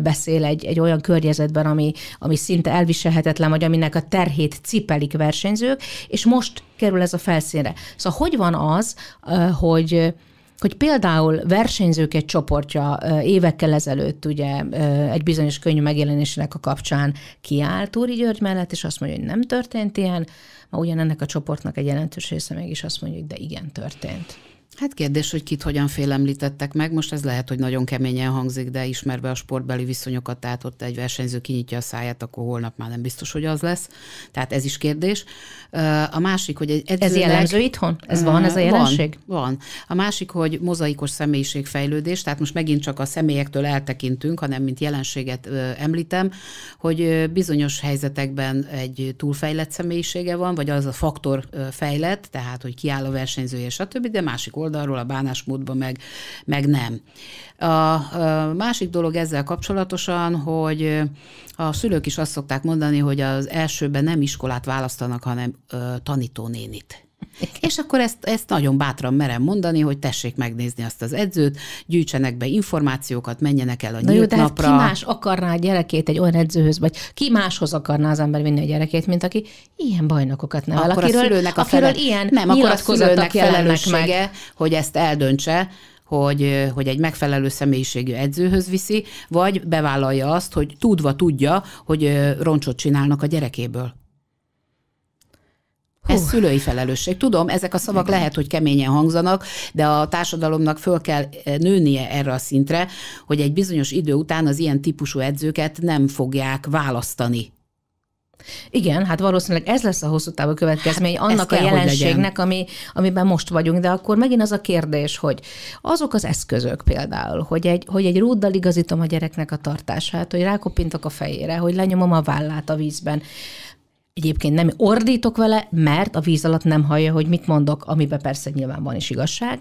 beszél egy, egy olyan környezetben, ami, ami szinte elviselhetetlen, vagy aminek a terhét cipelik versenyzők, és most kerül ez a felszínre. Szóval hogy van az, hogy hogy például versenyzők egy csoportja évekkel ezelőtt ugye egy bizonyos könyv megjelenésének a kapcsán kiállt Túri György mellett, és azt mondja, hogy nem történt ilyen, ma ugyanennek a csoportnak egy jelentős része mégis azt mondja, hogy de igen, történt. Hát kérdés, hogy kit hogyan félemlítettek meg. Most ez lehet, hogy nagyon keményen hangzik, de ismerve a sportbeli viszonyokat, tehát ott egy versenyző kinyitja a száját, akkor holnap már nem biztos, hogy az lesz. Tehát ez is kérdés. A másik, hogy egy edzőnek... Ez jellemző itthon? Ez van, ez a jelenség? Van, van. A másik, hogy mozaikos személyiségfejlődés, tehát most megint csak a személyektől eltekintünk, hanem mint jelenséget említem, hogy bizonyos helyzetekben egy túlfejlett személyisége van, vagy az a faktor fejlett, tehát hogy kiáll a versenyzője, stb., de másik oldalról, a bánásmódban meg, meg nem. A, a másik dolog ezzel kapcsolatosan, hogy a szülők is azt szokták mondani, hogy az elsőben nem iskolát választanak, hanem tanítónénit. És akkor ezt, ezt nagyon bátran merem mondani, hogy tessék megnézni azt az edzőt, gyűjtsenek be információkat, menjenek el a Na nyílt jó, de hát napra. ki más akarná a gyerekét egy olyan edzőhöz, vagy ki máshoz akarná az ember vinni a gyerekét, mint aki ilyen bajnokokat nevel, akkor akiről, a szülőnek a fele... ilyen nem, akkor a szülőnek felelőssége, meg. hogy ezt eldöntse, hogy, hogy egy megfelelő személyiségű edzőhöz viszi, vagy bevállalja azt, hogy tudva tudja, hogy roncsot csinálnak a gyerekéből. Hú. Ez szülői felelősség. Tudom, ezek a szavak Igen. lehet, hogy keményen hangzanak, de a társadalomnak föl kell eh, nőnie erre a szintre, hogy egy bizonyos idő után az ilyen típusú edzőket nem fogják választani. Igen, hát valószínűleg ez lesz a hosszú távú következmény hát annak a jelenségnek, ami, amiben most vagyunk, de akkor megint az a kérdés, hogy azok az eszközök például, hogy egy, hogy egy rúddal igazítom a gyereknek a tartását, hogy rákopintok a fejére, hogy lenyomom a vállát a vízben, Egyébként nem ordítok vele, mert a víz alatt nem hallja, hogy mit mondok, amiben persze nyilván van is igazság,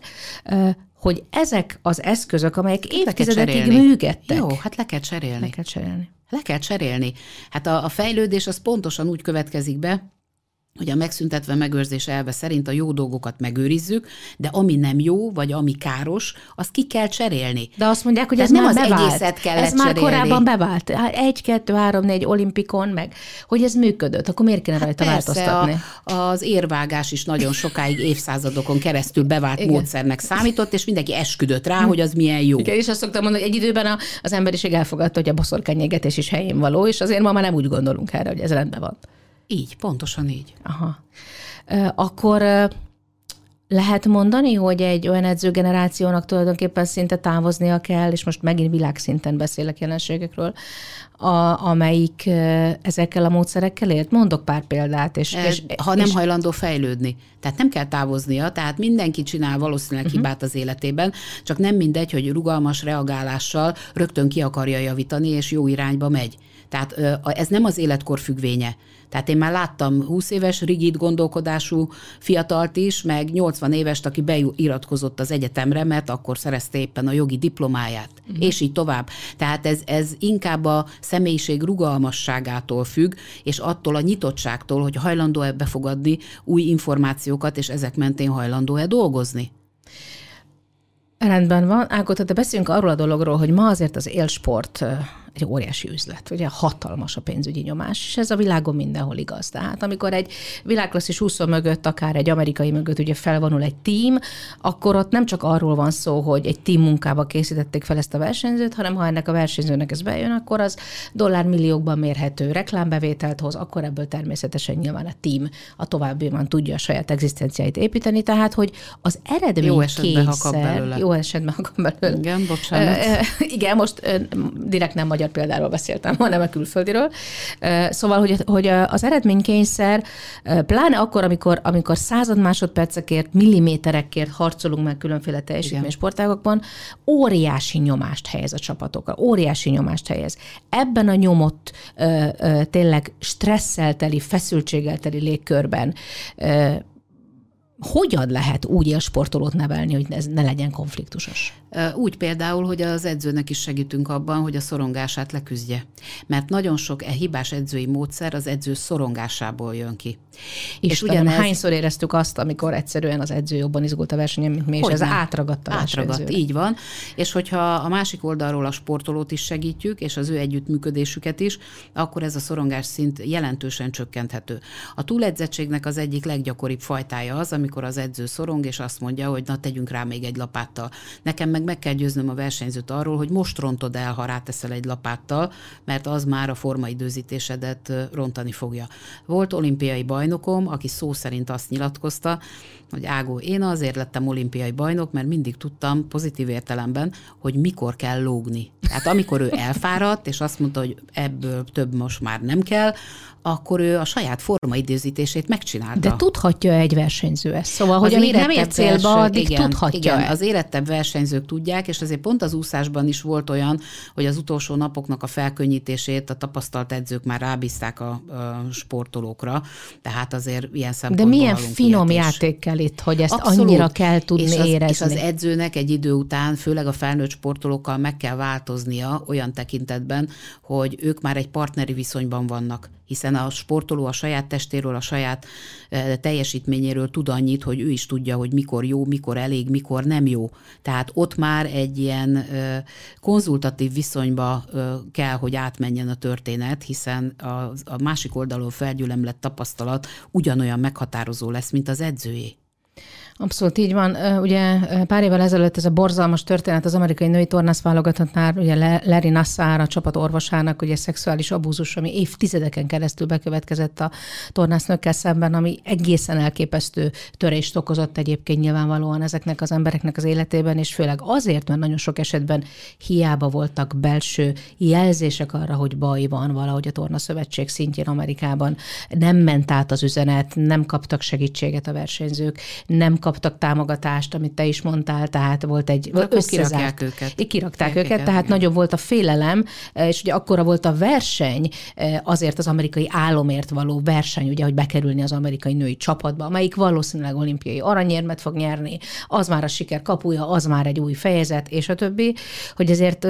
hogy ezek az eszközök, amelyek évtizedekig működtek. Jó, hát le kell cserélni. Le kell cserélni. Le kell cserélni. Hát a, a fejlődés az pontosan úgy következik be, hogy a megszüntetve megőrzés elve szerint a jó dolgokat megőrizzük, de ami nem jó, vagy ami káros, azt ki kell cserélni. De azt mondják, hogy ez nem az bevált. egészet kell Ez már korábban bevált. Egy, kettő, három, négy olimpikon, meg hogy ez működött, akkor miért kéne hát rajta hát változtatni? A, az érvágás is nagyon sokáig, évszázadokon keresztül bevált Igen. módszernek számított, és mindenki esküdött rá, hogy az milyen jó. Igen, és azt szoktam mondani, hogy egy időben a, az emberiség elfogadta, hogy a boszorkányégetés is helyén való, és azért ma már nem úgy gondolunk erre, hogy ez rendben van. Így, pontosan így. Aha. Akkor lehet mondani, hogy egy olyan edzőgenerációnak tulajdonképpen szinte távoznia kell, és most megint világszinten beszélek jelenségekről, a, amelyik ezekkel a módszerekkel élt? Mondok pár példát. És, és, ha nem és... hajlandó fejlődni. Tehát nem kell távoznia, tehát mindenki csinál valószínűleg uh-huh. hibát az életében, csak nem mindegy, hogy rugalmas reagálással rögtön ki akarja javítani, és jó irányba megy. Tehát ez nem az életkor függvénye. Tehát én már láttam 20 éves rigid gondolkodású fiatalt is, meg 80 évest, aki beiratkozott az egyetemre, mert akkor szerezte éppen a jogi diplomáját, uh-huh. és így tovább. Tehát ez, ez inkább a személyiség rugalmasságától függ, és attól a nyitottságtól, hogy hajlandó-e befogadni új információkat, és ezek mentén hajlandó-e dolgozni. Rendben van. Ágota, de beszéljünk arról a dologról, hogy ma azért az élsport egy óriási üzlet, ugye hatalmas a pénzügyi nyomás, és ez a világon mindenhol igaz. Tehát amikor egy világklasszis úszó mögött, akár egy amerikai mögött ugye felvonul egy tím, akkor ott nem csak arról van szó, hogy egy tím munkába készítették fel ezt a versenyzőt, hanem ha ennek a versenyzőnek ez bejön, akkor az dollármilliókban mérhető reklámbevételt hoz, akkor ebből természetesen nyilván a tím a továbbiban tudja a saját egzisztenciáit építeni, tehát hogy az eredmény jó esetben, kényszer, ha kap belőle. Jó esetben, ha kap belőle. Igen, bocsánat. igen, most direkt nem magyar magyar példáról beszéltem, hanem a külföldiről. Szóval, hogy, hogy az eredménykényszer, pláne akkor, amikor, amikor század másodpercekért, milliméterekért harcolunk meg különféle teljesítménysportágokban, óriási nyomást helyez a csapatokra, óriási nyomást helyez. Ebben a nyomott, tényleg stresszelteli, feszültségelteli légkörben hogyan lehet úgy sportolót nevelni, hogy ez ne legyen konfliktusos? Úgy például, hogy az edzőnek is segítünk abban, hogy a szorongását leküzdje. Mert nagyon sok e hibás edzői módszer az edző szorongásából jön ki. És, és ugyanez... hányszor éreztük azt, amikor egyszerűen az edző jobban izgult a versenyen, mint mi, és ez átragadt a Átragadt, így van. És hogyha a másik oldalról a sportolót is segítjük, és az ő együttműködésüket is, akkor ez a szorongás szint jelentősen csökkenthető. A túledzettségnek az egyik leggyakoribb fajtája az, amikor amikor az edző szorong, és azt mondja, hogy na tegyünk rá még egy lapáttal. Nekem meg meg kell győznöm a versenyzőt arról, hogy most rontod el, ha ráteszel egy lapáttal, mert az már a formaidőzítésedet rontani fogja. Volt olimpiai bajnokom, aki szó szerint azt nyilatkozta, hogy Ágó, én azért lettem olimpiai bajnok, mert mindig tudtam pozitív értelemben, hogy mikor kell lógni. Tehát amikor ő elfáradt, és azt mondta, hogy ebből több most már nem kell, akkor ő a saját formaidőzítését megcsinálta. De tudhatja egy versenyző ezt. Szóval, hogy amíg nem ér célba, addig igen, tudhatja. Igen, az érettebb versenyzők tudják, és azért pont az úszásban is volt olyan, hogy az utolsó napoknak a felkönnyítését a tapasztalt edzők már rábízták a, a sportolókra, tehát azért ilyen szempontból De milyen finom játék kell itt, hogy ezt Abszolút. annyira kell tudni és az, érezni. És az edzőnek egy idő után, főleg a felnőtt sportolókkal meg kell változnia olyan tekintetben, hogy ők már egy partneri viszonyban vannak hiszen a sportoló a saját testéről, a saját teljesítményéről tud annyit, hogy ő is tudja, hogy mikor jó, mikor elég, mikor nem jó. Tehát ott már egy ilyen konzultatív viszonyba kell, hogy átmenjen a történet, hiszen a, a másik oldalon felgyülemlett tapasztalat ugyanolyan meghatározó lesz, mint az edzőjé. Abszolút így van. Ugye pár évvel ezelőtt ez a borzalmas történet az amerikai női tornász válogatottnál, ugye Larry Nassar, a csapat orvosának, ugye szexuális abúzus, ami évtizedeken keresztül bekövetkezett a tornásznőkkel szemben, ami egészen elképesztő törést okozott egyébként nyilvánvalóan ezeknek az embereknek az életében, és főleg azért, mert nagyon sok esetben hiába voltak belső jelzések arra, hogy baj van valahogy a tornaszövetség szintjén Amerikában. Nem ment át az üzenet, nem kaptak segítséget a versenyzők, nem kaptak támogatást, amit te is mondtál, tehát volt egy összezárt. őket. Kirakták őket, őket, tehát igen. nagyobb volt a félelem, és ugye akkora volt a verseny, azért az amerikai álomért való verseny, ugye, hogy bekerülni az amerikai női csapatba, amelyik valószínűleg olimpiai aranyérmet fog nyerni, az már a siker kapuja, az már egy új fejezet, és a többi, hogy ezért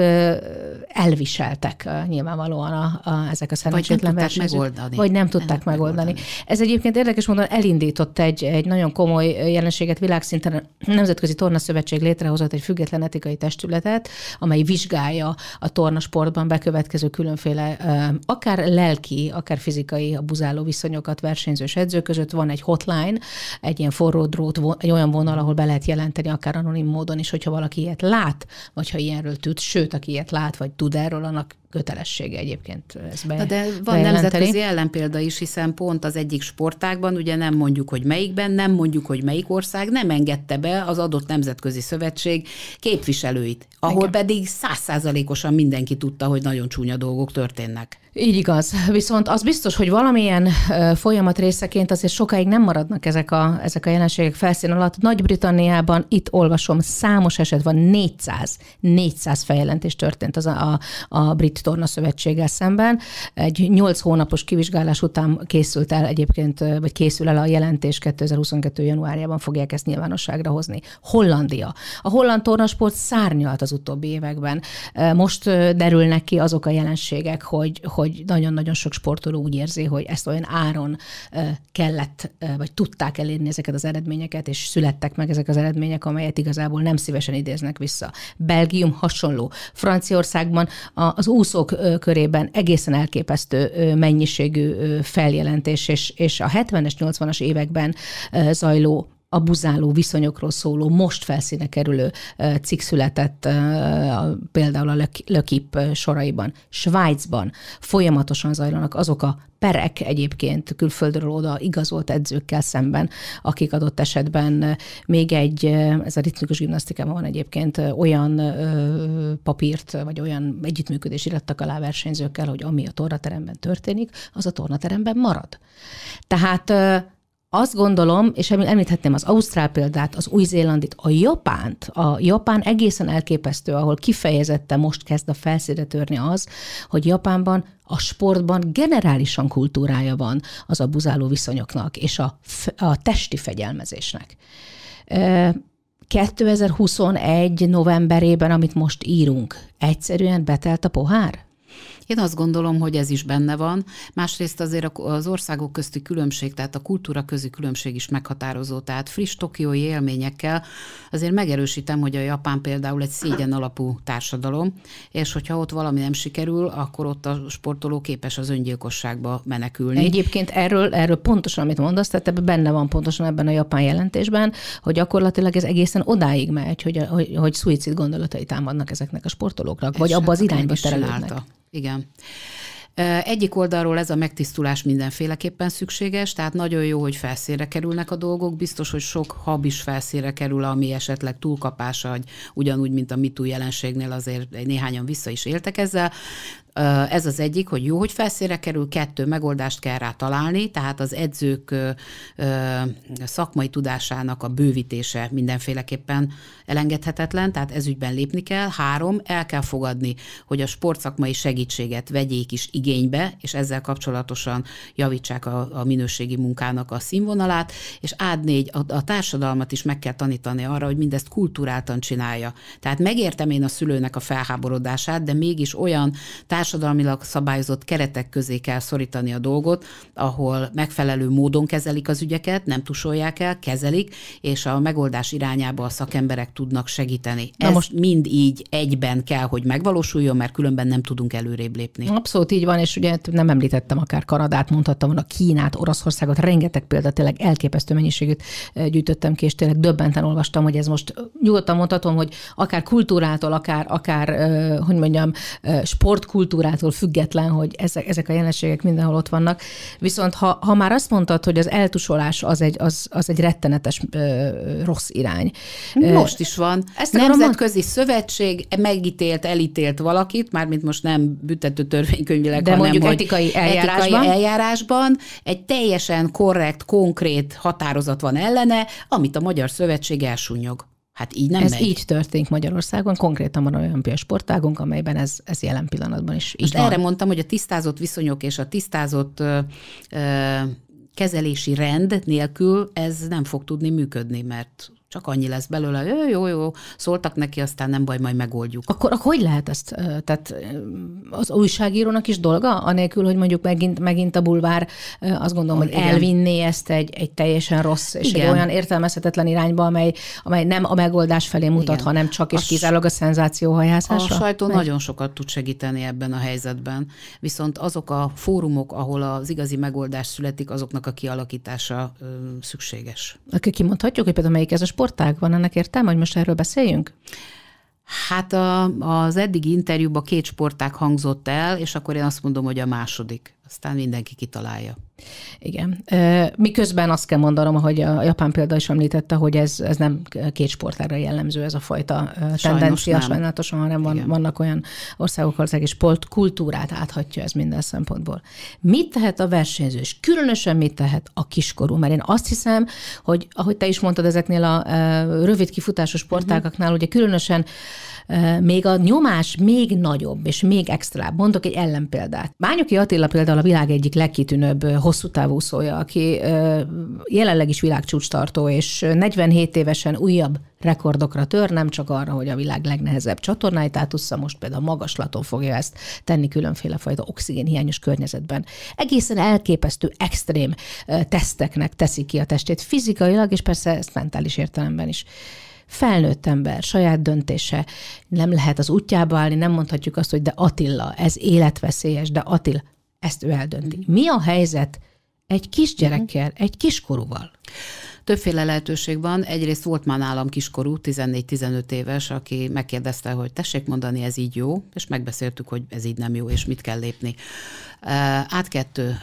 elviseltek nyilvánvalóan a, a, ezek a szerencsétlen versenyzők. Vagy nem tudták megoldani. Ez egyébként érdekes módon elindított egy, egy nagyon komoly jelenség jelenséget világszinten a Nemzetközi Tornaszövetség létrehozott egy független etikai testületet, amely vizsgálja a tornasportban bekövetkező különféle, akár lelki, akár fizikai abuzáló viszonyokat versenyzős edzők között. Van egy hotline, egy ilyen forró drót, egy olyan vonal, ahol be lehet jelenteni akár anonim módon is, hogyha valaki ilyet lát, vagy ha ilyenről tud, sőt, aki ilyet lát, vagy tud erről, annak kötelessége egyébként ezt be, Na de van nemzetközi ellenpélda is, hiszen pont az egyik sportágban, ugye nem mondjuk, hogy melyikben, nem mondjuk, hogy melyik ország nem engedte be az adott nemzetközi szövetség képviselőit, ahol Igen. pedig százszázalékosan mindenki tudta, hogy nagyon csúnya dolgok történnek. Így igaz. Viszont az biztos, hogy valamilyen folyamat részeként azért sokáig nem maradnak ezek a, ezek a jelenségek felszín alatt. Nagy-Britanniában itt olvasom, számos eset van, 400, 400 feljelentés történt az a, a, a brit tornaszövetséggel szemben. Egy 8 hónapos kivizsgálás után készült el egyébként, vagy készül el a jelentés 2022. januárjában fogják ezt nyilvánosságra hozni. Hollandia. A holland tornasport szárnyalt az utóbbi években. Most derülnek ki azok a jelenségek, hogy, hogy hogy nagyon-nagyon sok sportoló úgy érzi, hogy ezt olyan áron kellett, vagy tudták elérni ezeket az eredményeket, és születtek meg ezek az eredmények, amelyet igazából nem szívesen idéznek vissza. Belgium hasonló. Franciaországban az úszók körében egészen elképesztő mennyiségű feljelentés, és, és a 70-es, 80-as években zajló abuzáló viszonyokról szóló, most felszíne kerülő cikk született például a Lökip soraiban. Svájcban folyamatosan zajlanak azok a perek egyébként külföldről oda igazolt edzőkkel szemben, akik adott esetben még egy, ez a ritmikus gimnasztikában van egyébként olyan papírt, vagy olyan együttműködés irattak alá versenyzőkkel, hogy ami a tornateremben történik, az a tornateremben marad. Tehát azt gondolom, és említhetném az Ausztrál példát, az Új-Zélandit, a Japánt. A Japán egészen elképesztő, ahol kifejezetten most kezd a felszíre törni az, hogy Japánban a sportban generálisan kultúrája van az abuzáló viszonyoknak és a, a testi fegyelmezésnek. 2021 novemberében, amit most írunk, egyszerűen betelt a pohár? Én azt gondolom, hogy ez is benne van. Másrészt azért az országok közti különbség, tehát a kultúra közi különbség is meghatározó. Tehát friss tokiói élményekkel azért megerősítem, hogy a Japán például egy szégyen alapú társadalom, és hogyha ott valami nem sikerül, akkor ott a sportoló képes az öngyilkosságba menekülni. Egyébként erről, erről pontosan, amit mondasz, tehát ebben benne van pontosan ebben a japán jelentésben, hogy gyakorlatilag ez egészen odáig megy, hogy, hogy, hogy szuicid gondolatai támadnak ezeknek a sportolóknak, vagy abba az irányba terelődnek. Igen. Egyik oldalról ez a megtisztulás mindenféleképpen szükséges, tehát nagyon jó, hogy felszínre kerülnek a dolgok, biztos, hogy sok hab is felszínre kerül, ami esetleg túlkapása, ugyanúgy, mint a MeToo jelenségnél azért néhányan vissza is éltek ezzel, ez az egyik, hogy jó, hogy felszínre kerül, kettő, megoldást kell rá találni, tehát az edzők szakmai tudásának a bővítése mindenféleképpen elengedhetetlen, tehát ezügyben lépni kell. Három, el kell fogadni, hogy a sportszakmai segítséget vegyék is igénybe, és ezzel kapcsolatosan javítsák a, a minőségi munkának a színvonalát, és ád négy, a, a társadalmat is meg kell tanítani arra, hogy mindezt kulturáltan csinálja. Tehát megértem én a szülőnek a felháborodását, de mégis olyan társadalmilag szabályozott keretek közé kell szorítani a dolgot, ahol megfelelő módon kezelik az ügyeket, nem tusolják el, kezelik, és a megoldás irányába a szakemberek tudnak segíteni. Na Ez most mind így egyben kell, hogy megvalósuljon, mert különben nem tudunk előrébb lépni. Abszolút így van, és ugye nem említettem akár Kanadát, mondhattam volna Kínát, Oroszországot, rengeteg példát, tényleg elképesztő mennyiségűt gyűjtöttem ki, és tényleg döbbenten olvastam, hogy ez most nyugodtan mondhatom, hogy akár kultúrától, akár, akár hogy mondjam, sportkultúrától, kultúrától független, hogy ezek, ezek a jelenségek mindenhol ott vannak. Viszont ha, ha már azt mondtad, hogy az eltusolás az egy, az, az egy rettenetes ö, rossz irány. Most is van. Ezt Nemzetközi mond... Szövetség megítélt, elítélt valakit, mármint most nem büntető törvénykönyvileg, De hanem, mondjuk etikai eljárásban. etikai eljárásban egy teljesen korrekt, konkrét határozat van ellene, amit a Magyar Szövetség elsúnyog. Hát így nem Ez megy. így történik Magyarországon, konkrétan van olyan sportágunk, amelyben ez, ez jelen pillanatban is így van. erre mondtam, hogy a tisztázott viszonyok és a tisztázott ö, ö, kezelési rend nélkül ez nem fog tudni működni, mert csak annyi lesz belőle, jó, jó, jó, szóltak neki, aztán nem baj, majd megoldjuk. Akkor, akkor hogy lehet ezt? Tehát az újságírónak is dolga, anélkül, hogy mondjuk megint, megint a bulvár azt gondolom, hogy Igen. elvinné ezt egy, egy teljesen rossz és Igen. egy olyan értelmezhetetlen irányba, amely, amely nem a megoldás felé mutat, Igen. hanem csak és kizárólag a szenzációhajászásra? A sajtó Meg? nagyon sokat tud segíteni ebben a helyzetben, viszont azok a fórumok, ahol az igazi megoldás születik, azoknak a kialakítása ö, szükséges. Akkor kimondhatjuk, hogy például melyik ez a sport sportág? Van ennek értelme, hogy most erről beszéljünk? Hát a, az eddigi interjúban két sportág hangzott el, és akkor én azt mondom, hogy a második. Aztán mindenki kitalálja. Igen. Miközben azt kell mondanom, hogy a japán példa is említette, hogy ez, ez nem két sportára jellemző ez a fajta tendencia, sajnálatosan, hanem van, vannak olyan országok, az egész sport kultúrát áthatja ez minden szempontból. Mit tehet a versenyző, és különösen mit tehet a kiskorú? Mert én azt hiszem, hogy ahogy te is mondtad, ezeknél a rövid kifutásos sportágaknál, uh-huh. ugye különösen még a nyomás még nagyobb, és még extrább. Mondok egy ellenpéldát. Bányoki Attila például a világ egyik legkitűnőbb hosszú távúszója, aki jelenleg is világcsúcstartó, és 47 évesen újabb rekordokra tör, nem csak arra, hogy a világ legnehezebb csatornáit átussza, most például magaslaton fogja ezt tenni különféle fajta oxigénhiányos környezetben. Egészen elképesztő, extrém teszteknek teszik ki a testét fizikailag, és persze ezt mentális értelemben is felnőtt ember, saját döntése, nem lehet az útjába állni, nem mondhatjuk azt, hogy de Attila, ez életveszélyes, de Attila, ezt ő eldönti. Mhm. Mi a helyzet egy kisgyerekkel, mhm. egy kiskorúval? Többféle lehetőség van. Egyrészt volt már nálam kiskorú, 14-15 éves, aki megkérdezte, hogy tessék mondani, ez így jó, és megbeszéltük, hogy ez így nem jó, és mit kell lépni. Átkettő,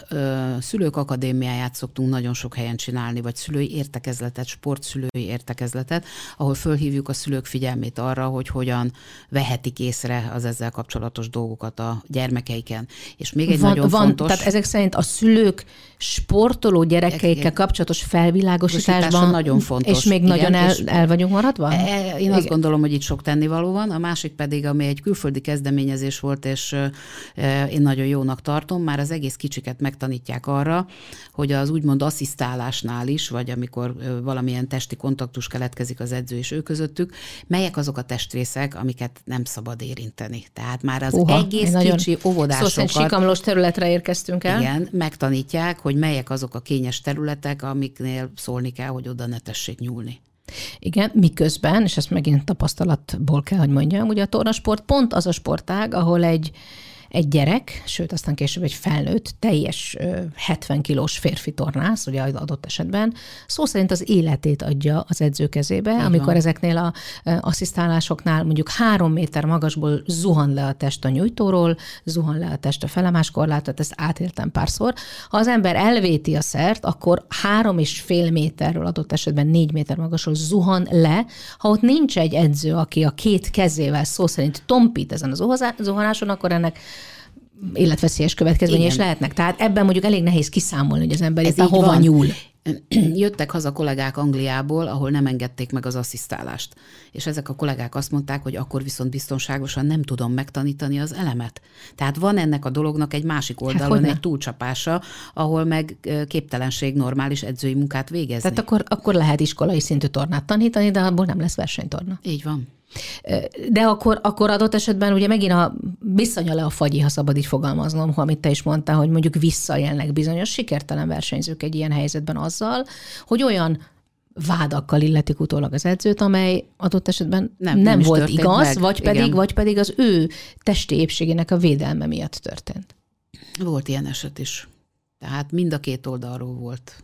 szülők akadémiáját szoktunk nagyon sok helyen csinálni, vagy szülői értekezletet, sportszülői értekezletet, ahol fölhívjuk a szülők figyelmét arra, hogy hogyan vehetik észre az ezzel kapcsolatos dolgokat a gyermekeiken. És még egy van, nagyon van, fontos... Tehát ezek szerint a szülők sportoló gyerekeikkel kapcsolatos felvilágosításban nagyon fontos. És még igen, nagyon el, el vagyunk maradva? E, én igen. azt gondolom, hogy itt sok tennivaló van. A másik pedig, ami egy külföldi kezdeményezés volt, és én nagyon jónak tartom, látom, már az egész kicsiket megtanítják arra, hogy az úgymond asszisztálásnál is, vagy amikor valamilyen testi kontaktus keletkezik az edző és ő közöttük, melyek azok a testrészek, amiket nem szabad érinteni. Tehát már az Uha, egész kicsi óvodásokat... Szóval sikamlós területre érkeztünk el. Igen, megtanítják, hogy melyek azok a kényes területek, amiknél szólni kell, hogy oda ne tessék nyúlni. Igen, miközben, és ezt megint tapasztalatból kell, hogy mondjam, ugye a tornasport pont az a sportág, ahol egy egy gyerek, sőt, aztán később egy felnőtt, teljes 70 kilós férfi tornász, ugye adott esetben, szó szerint az életét adja az edző kezébe, Így amikor van. ezeknél a asszisztálásoknál mondjuk három méter magasból zuhan le a test a nyújtóról, zuhan le a test a felemás korlátot, ezt átéltem párszor. Ha az ember elvéti a szert, akkor három és fél méterről adott esetben négy méter magasról zuhan le. Ha ott nincs egy edző, aki a két kezével szó szerint tompít ezen az zuhanáson, akkor ennek életveszélyes következménye is lehetnek. Tehát ebben mondjuk elég nehéz kiszámolni, hogy az ember itt hova van. nyúl. Jöttek haza kollégák Angliából, ahol nem engedték meg az asszisztálást. És ezek a kollégák azt mondták, hogy akkor viszont biztonságosan nem tudom megtanítani az elemet. Tehát van ennek a dolognak egy másik hát oldalon hát, egy túlcsapása, ahol meg képtelenség normális edzői munkát végezni. Tehát akkor, akkor lehet iskolai szintű tornát tanítani, de abból nem lesz versenytorna. Így van. De akkor, akkor adott esetben ugye megint a visszanya le a fagyi, ha szabad így fogalmaznom, ha amit te is mondtál, hogy mondjuk visszajelnek bizonyos sikertelen versenyzők egy ilyen helyzetben azzal, hogy olyan vádakkal illetik utólag az edzőt, amely adott esetben nem, nem, nem volt igaz, meg. vagy pedig, vagy pedig az ő testi épségének a védelme miatt történt. Volt ilyen eset is. Tehát mind a két oldalról volt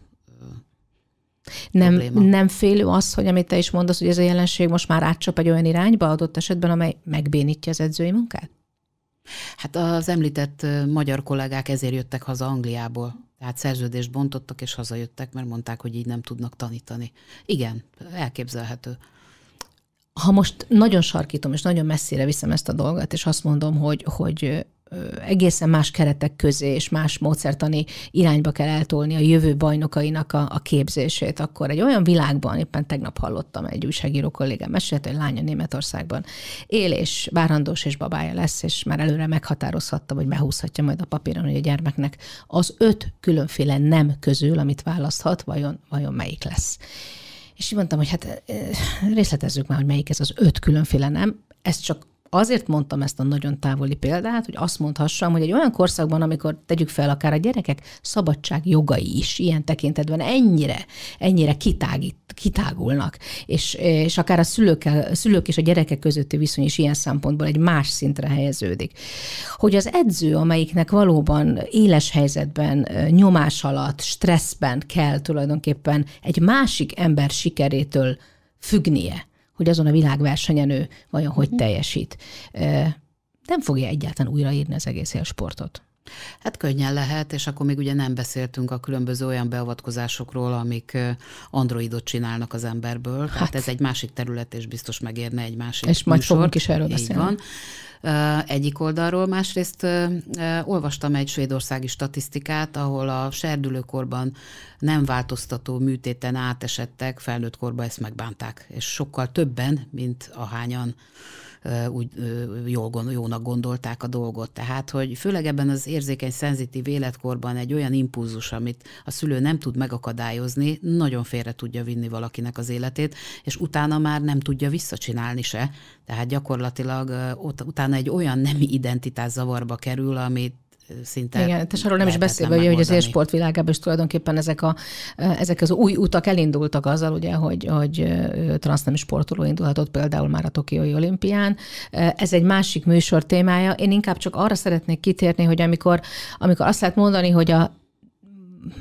nem, nem félő az, hogy amit te is mondasz, hogy ez a jelenség most már átcsap egy olyan irányba adott esetben, amely megbénítja az edzői munkát? Hát az említett magyar kollégák ezért jöttek haza Angliából. Tehát szerződést bontottak és hazajöttek, mert mondták, hogy így nem tudnak tanítani. Igen, elképzelhető. Ha most nagyon sarkítom, és nagyon messzire viszem ezt a dolgot, és azt mondom, hogy, hogy egészen más keretek közé és más módszertani irányba kell eltolni a jövő bajnokainak a, a képzését, akkor egy olyan világban, éppen tegnap hallottam egy újságíró kollégám mesélt, hogy lánya Németországban él, és várandós és babája lesz, és már előre meghatározhatta, hogy behúzhatja majd a papíron, hogy a gyermeknek az öt különféle nem közül, amit választhat, vajon, vajon melyik lesz. És így mondtam, hogy hát részletezzük már, hogy melyik ez az öt különféle nem. Ez csak azért mondtam ezt a nagyon távoli példát, hogy azt mondhassam, hogy egy olyan korszakban, amikor tegyük fel akár a gyerekek szabadság jogai is ilyen tekintetben ennyire, ennyire kitágít, kitágulnak, és, és akár a szülők, szülők és a gyerekek közötti viszony is ilyen szempontból egy más szintre helyeződik. Hogy az edző, amelyiknek valóban éles helyzetben, nyomás alatt, stresszben kell tulajdonképpen egy másik ember sikerétől függnie, hogy azon a világversenyen ő vajon hogy mhm. teljesít. Nem fogja egyáltalán újraírni az egész élsportot. Hát könnyen lehet, és akkor még ugye nem beszéltünk a különböző olyan beavatkozásokról, amik androidot csinálnak az emberből. Hát. Tehát ez egy másik terület, és biztos megérne egy másik És majd fogunk is erről beszélni. van egyik oldalról. Másrészt olvastam egy svédországi statisztikát, ahol a serdülőkorban nem változtató műtéten átesettek, felnőtt korban ezt megbánták, és sokkal többen, mint ahányan úgy jól, jónak gondolták a dolgot. Tehát, hogy főleg ebben az érzékeny, szenzitív életkorban egy olyan impulzus, amit a szülő nem tud megakadályozni, nagyon félre tudja vinni valakinek az életét, és utána már nem tudja visszacsinálni se. Tehát gyakorlatilag ott, utána egy olyan nemi identitás zavarba kerül, amit szinte. Igen, és arról nem is beszélve, ugye, hogy az élsport világában is tulajdonképpen ezek, a, ezek az új utak elindultak azzal, ugye, hogy, hogy transznemű sportoló indulhatott például már a Tokiói olimpián. Ez egy másik műsor témája. Én inkább csak arra szeretnék kitérni, hogy amikor, amikor azt lehet mondani, hogy a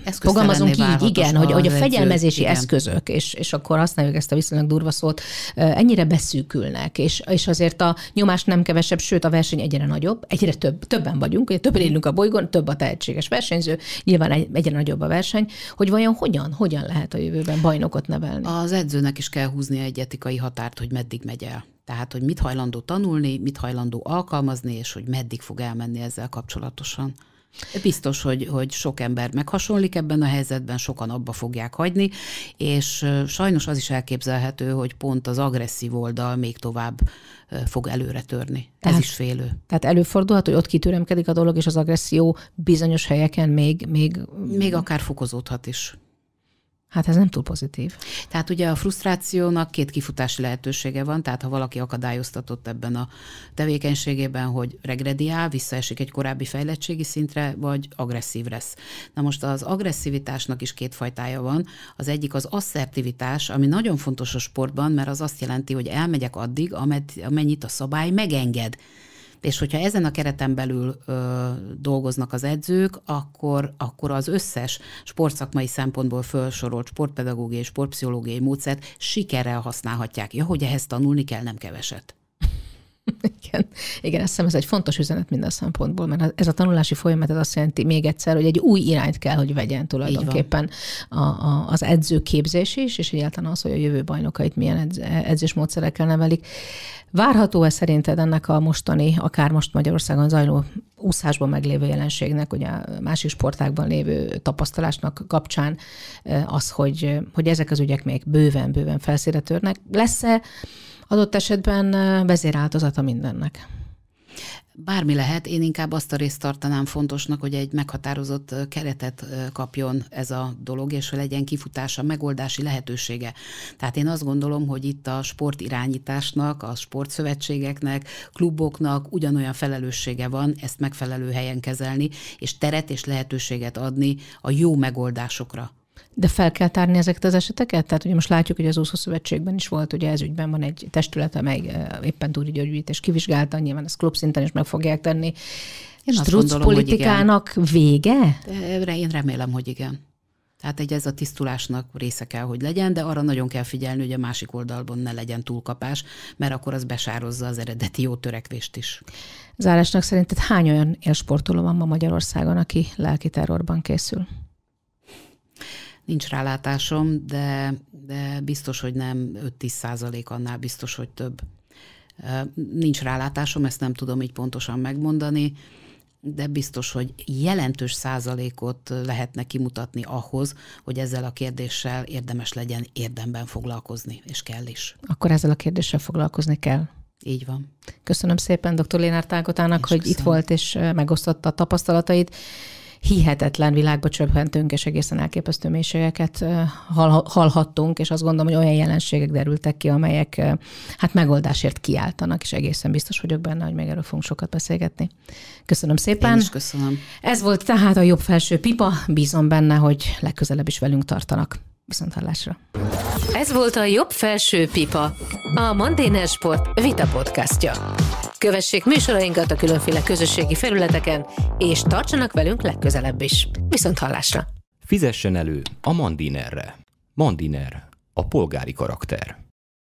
Fogalmazunk így, igen, hogy, hogy a fegyelmezési igen. eszközök, és, és akkor használjuk ezt a viszonylag durva szót, ennyire beszűkülnek, és, és azért a nyomás nem kevesebb, sőt a verseny egyre nagyobb, egyre több, többen vagyunk, ugye többen élünk a bolygón, több a tehetséges versenyző, nyilván egyre nagyobb a verseny, hogy vajon hogyan, hogyan lehet a jövőben bajnokot nevelni? Az edzőnek is kell húzni egy etikai határt, hogy meddig megy el. Tehát, hogy mit hajlandó tanulni, mit hajlandó alkalmazni, és hogy meddig fog elmenni ezzel kapcsolatosan. Biztos, hogy, hogy sok ember meghasonlik ebben a helyzetben, sokan abba fogják hagyni, és sajnos az is elképzelhető, hogy pont az agresszív oldal még tovább fog előre törni. Tehát, Ez is félő. Tehát előfordulhat, hogy ott kitüremkedik a dolog, és az agresszió bizonyos helyeken még... Még, még akár fokozódhat is. Hát ez nem túl pozitív. Tehát ugye a frusztrációnak két kifutási lehetősége van, tehát ha valaki akadályoztatott ebben a tevékenységében, hogy regrediál, visszaesik egy korábbi fejlettségi szintre, vagy agresszív lesz. Na most az agresszivitásnak is két fajtája van. Az egyik az asszertivitás, ami nagyon fontos a sportban, mert az azt jelenti, hogy elmegyek addig, amennyit a szabály megenged. És hogyha ezen a kereten belül ö, dolgoznak az edzők, akkor, akkor az összes sportszakmai szempontból felsorolt sportpedagógiai, sportpszichológiai módszert sikerrel használhatják. Ja, hogy ehhez tanulni kell, nem keveset. Igen, igen, azt hiszem ez egy fontos üzenet minden szempontból, mert ez a tanulási folyamat az azt jelenti még egyszer, hogy egy új irányt kell, hogy vegyen tulajdonképpen a, a, az edzőképzés is, és egyáltalán az, hogy a jövő bajnokait milyen edz, edzésmódszerekkel nevelik. Várható-e szerinted ennek a mostani, akár most Magyarországon zajló úszásban meglévő jelenségnek, ugye a másik sportákban lévő tapasztalásnak kapcsán az, hogy, hogy ezek az ügyek még bőven-bőven felszíre törnek? Lesz-e adott esetben vezéráltozata mindennek? Bármi lehet, én inkább azt a részt tartanám fontosnak, hogy egy meghatározott keretet kapjon ez a dolog, és hogy legyen kifutása, megoldási lehetősége. Tehát én azt gondolom, hogy itt a sportirányításnak, a sportszövetségeknek, kluboknak ugyanolyan felelőssége van ezt megfelelő helyen kezelni, és teret és lehetőséget adni a jó megoldásokra. De fel kell tárni ezeket az eseteket? Tehát ugye most látjuk, hogy az úszó szövetségben is volt, ugye ez ügyben van egy testület, amely éppen túri gyógyítás kivizsgálta, nyilván ezt klub szinten is meg fogják tenni. Én Struc politikának hogy vége? De én remélem, hogy igen. Tehát egy ez a tisztulásnak része kell, hogy legyen, de arra nagyon kell figyelni, hogy a másik oldalban ne legyen túlkapás, mert akkor az besározza az eredeti jó törekvést is. Zárásnak szerinted hány olyan élsportoló van ma Magyarországon, aki lelki terrorban készül? Nincs rálátásom, de, de biztos, hogy nem 5-10 százalék, annál biztos, hogy több. Nincs rálátásom, ezt nem tudom így pontosan megmondani, de biztos, hogy jelentős százalékot lehetne kimutatni ahhoz, hogy ezzel a kérdéssel érdemes legyen érdemben foglalkozni, és kell is. Akkor ezzel a kérdéssel foglalkozni kell. Így van. Köszönöm szépen dr. Lénár Tágotának, hogy köszönöm. itt volt és megosztotta a tapasztalatait hihetetlen világba csöppentünk, és egészen elképesztő mélységeket hallhattunk, és azt gondolom, hogy olyan jelenségek derültek ki, amelyek hát megoldásért kiáltanak, és egészen biztos vagyok benne, hogy még erről fogunk sokat beszélgetni. Köszönöm szépen. Én is köszönöm. Ez volt tehát a jobb felső pipa. Bízom benne, hogy legközelebb is velünk tartanak. Viszont hallásra. Ez volt a Jobb Felső Pipa, a Mandéner Sport Vita podcastja. Kövessék műsorainkat a különféle közösségi felületeken, és tartsanak velünk legközelebb is. Viszont hallásra! Fizessen elő a Mandinerre. Mandiner, a polgári karakter.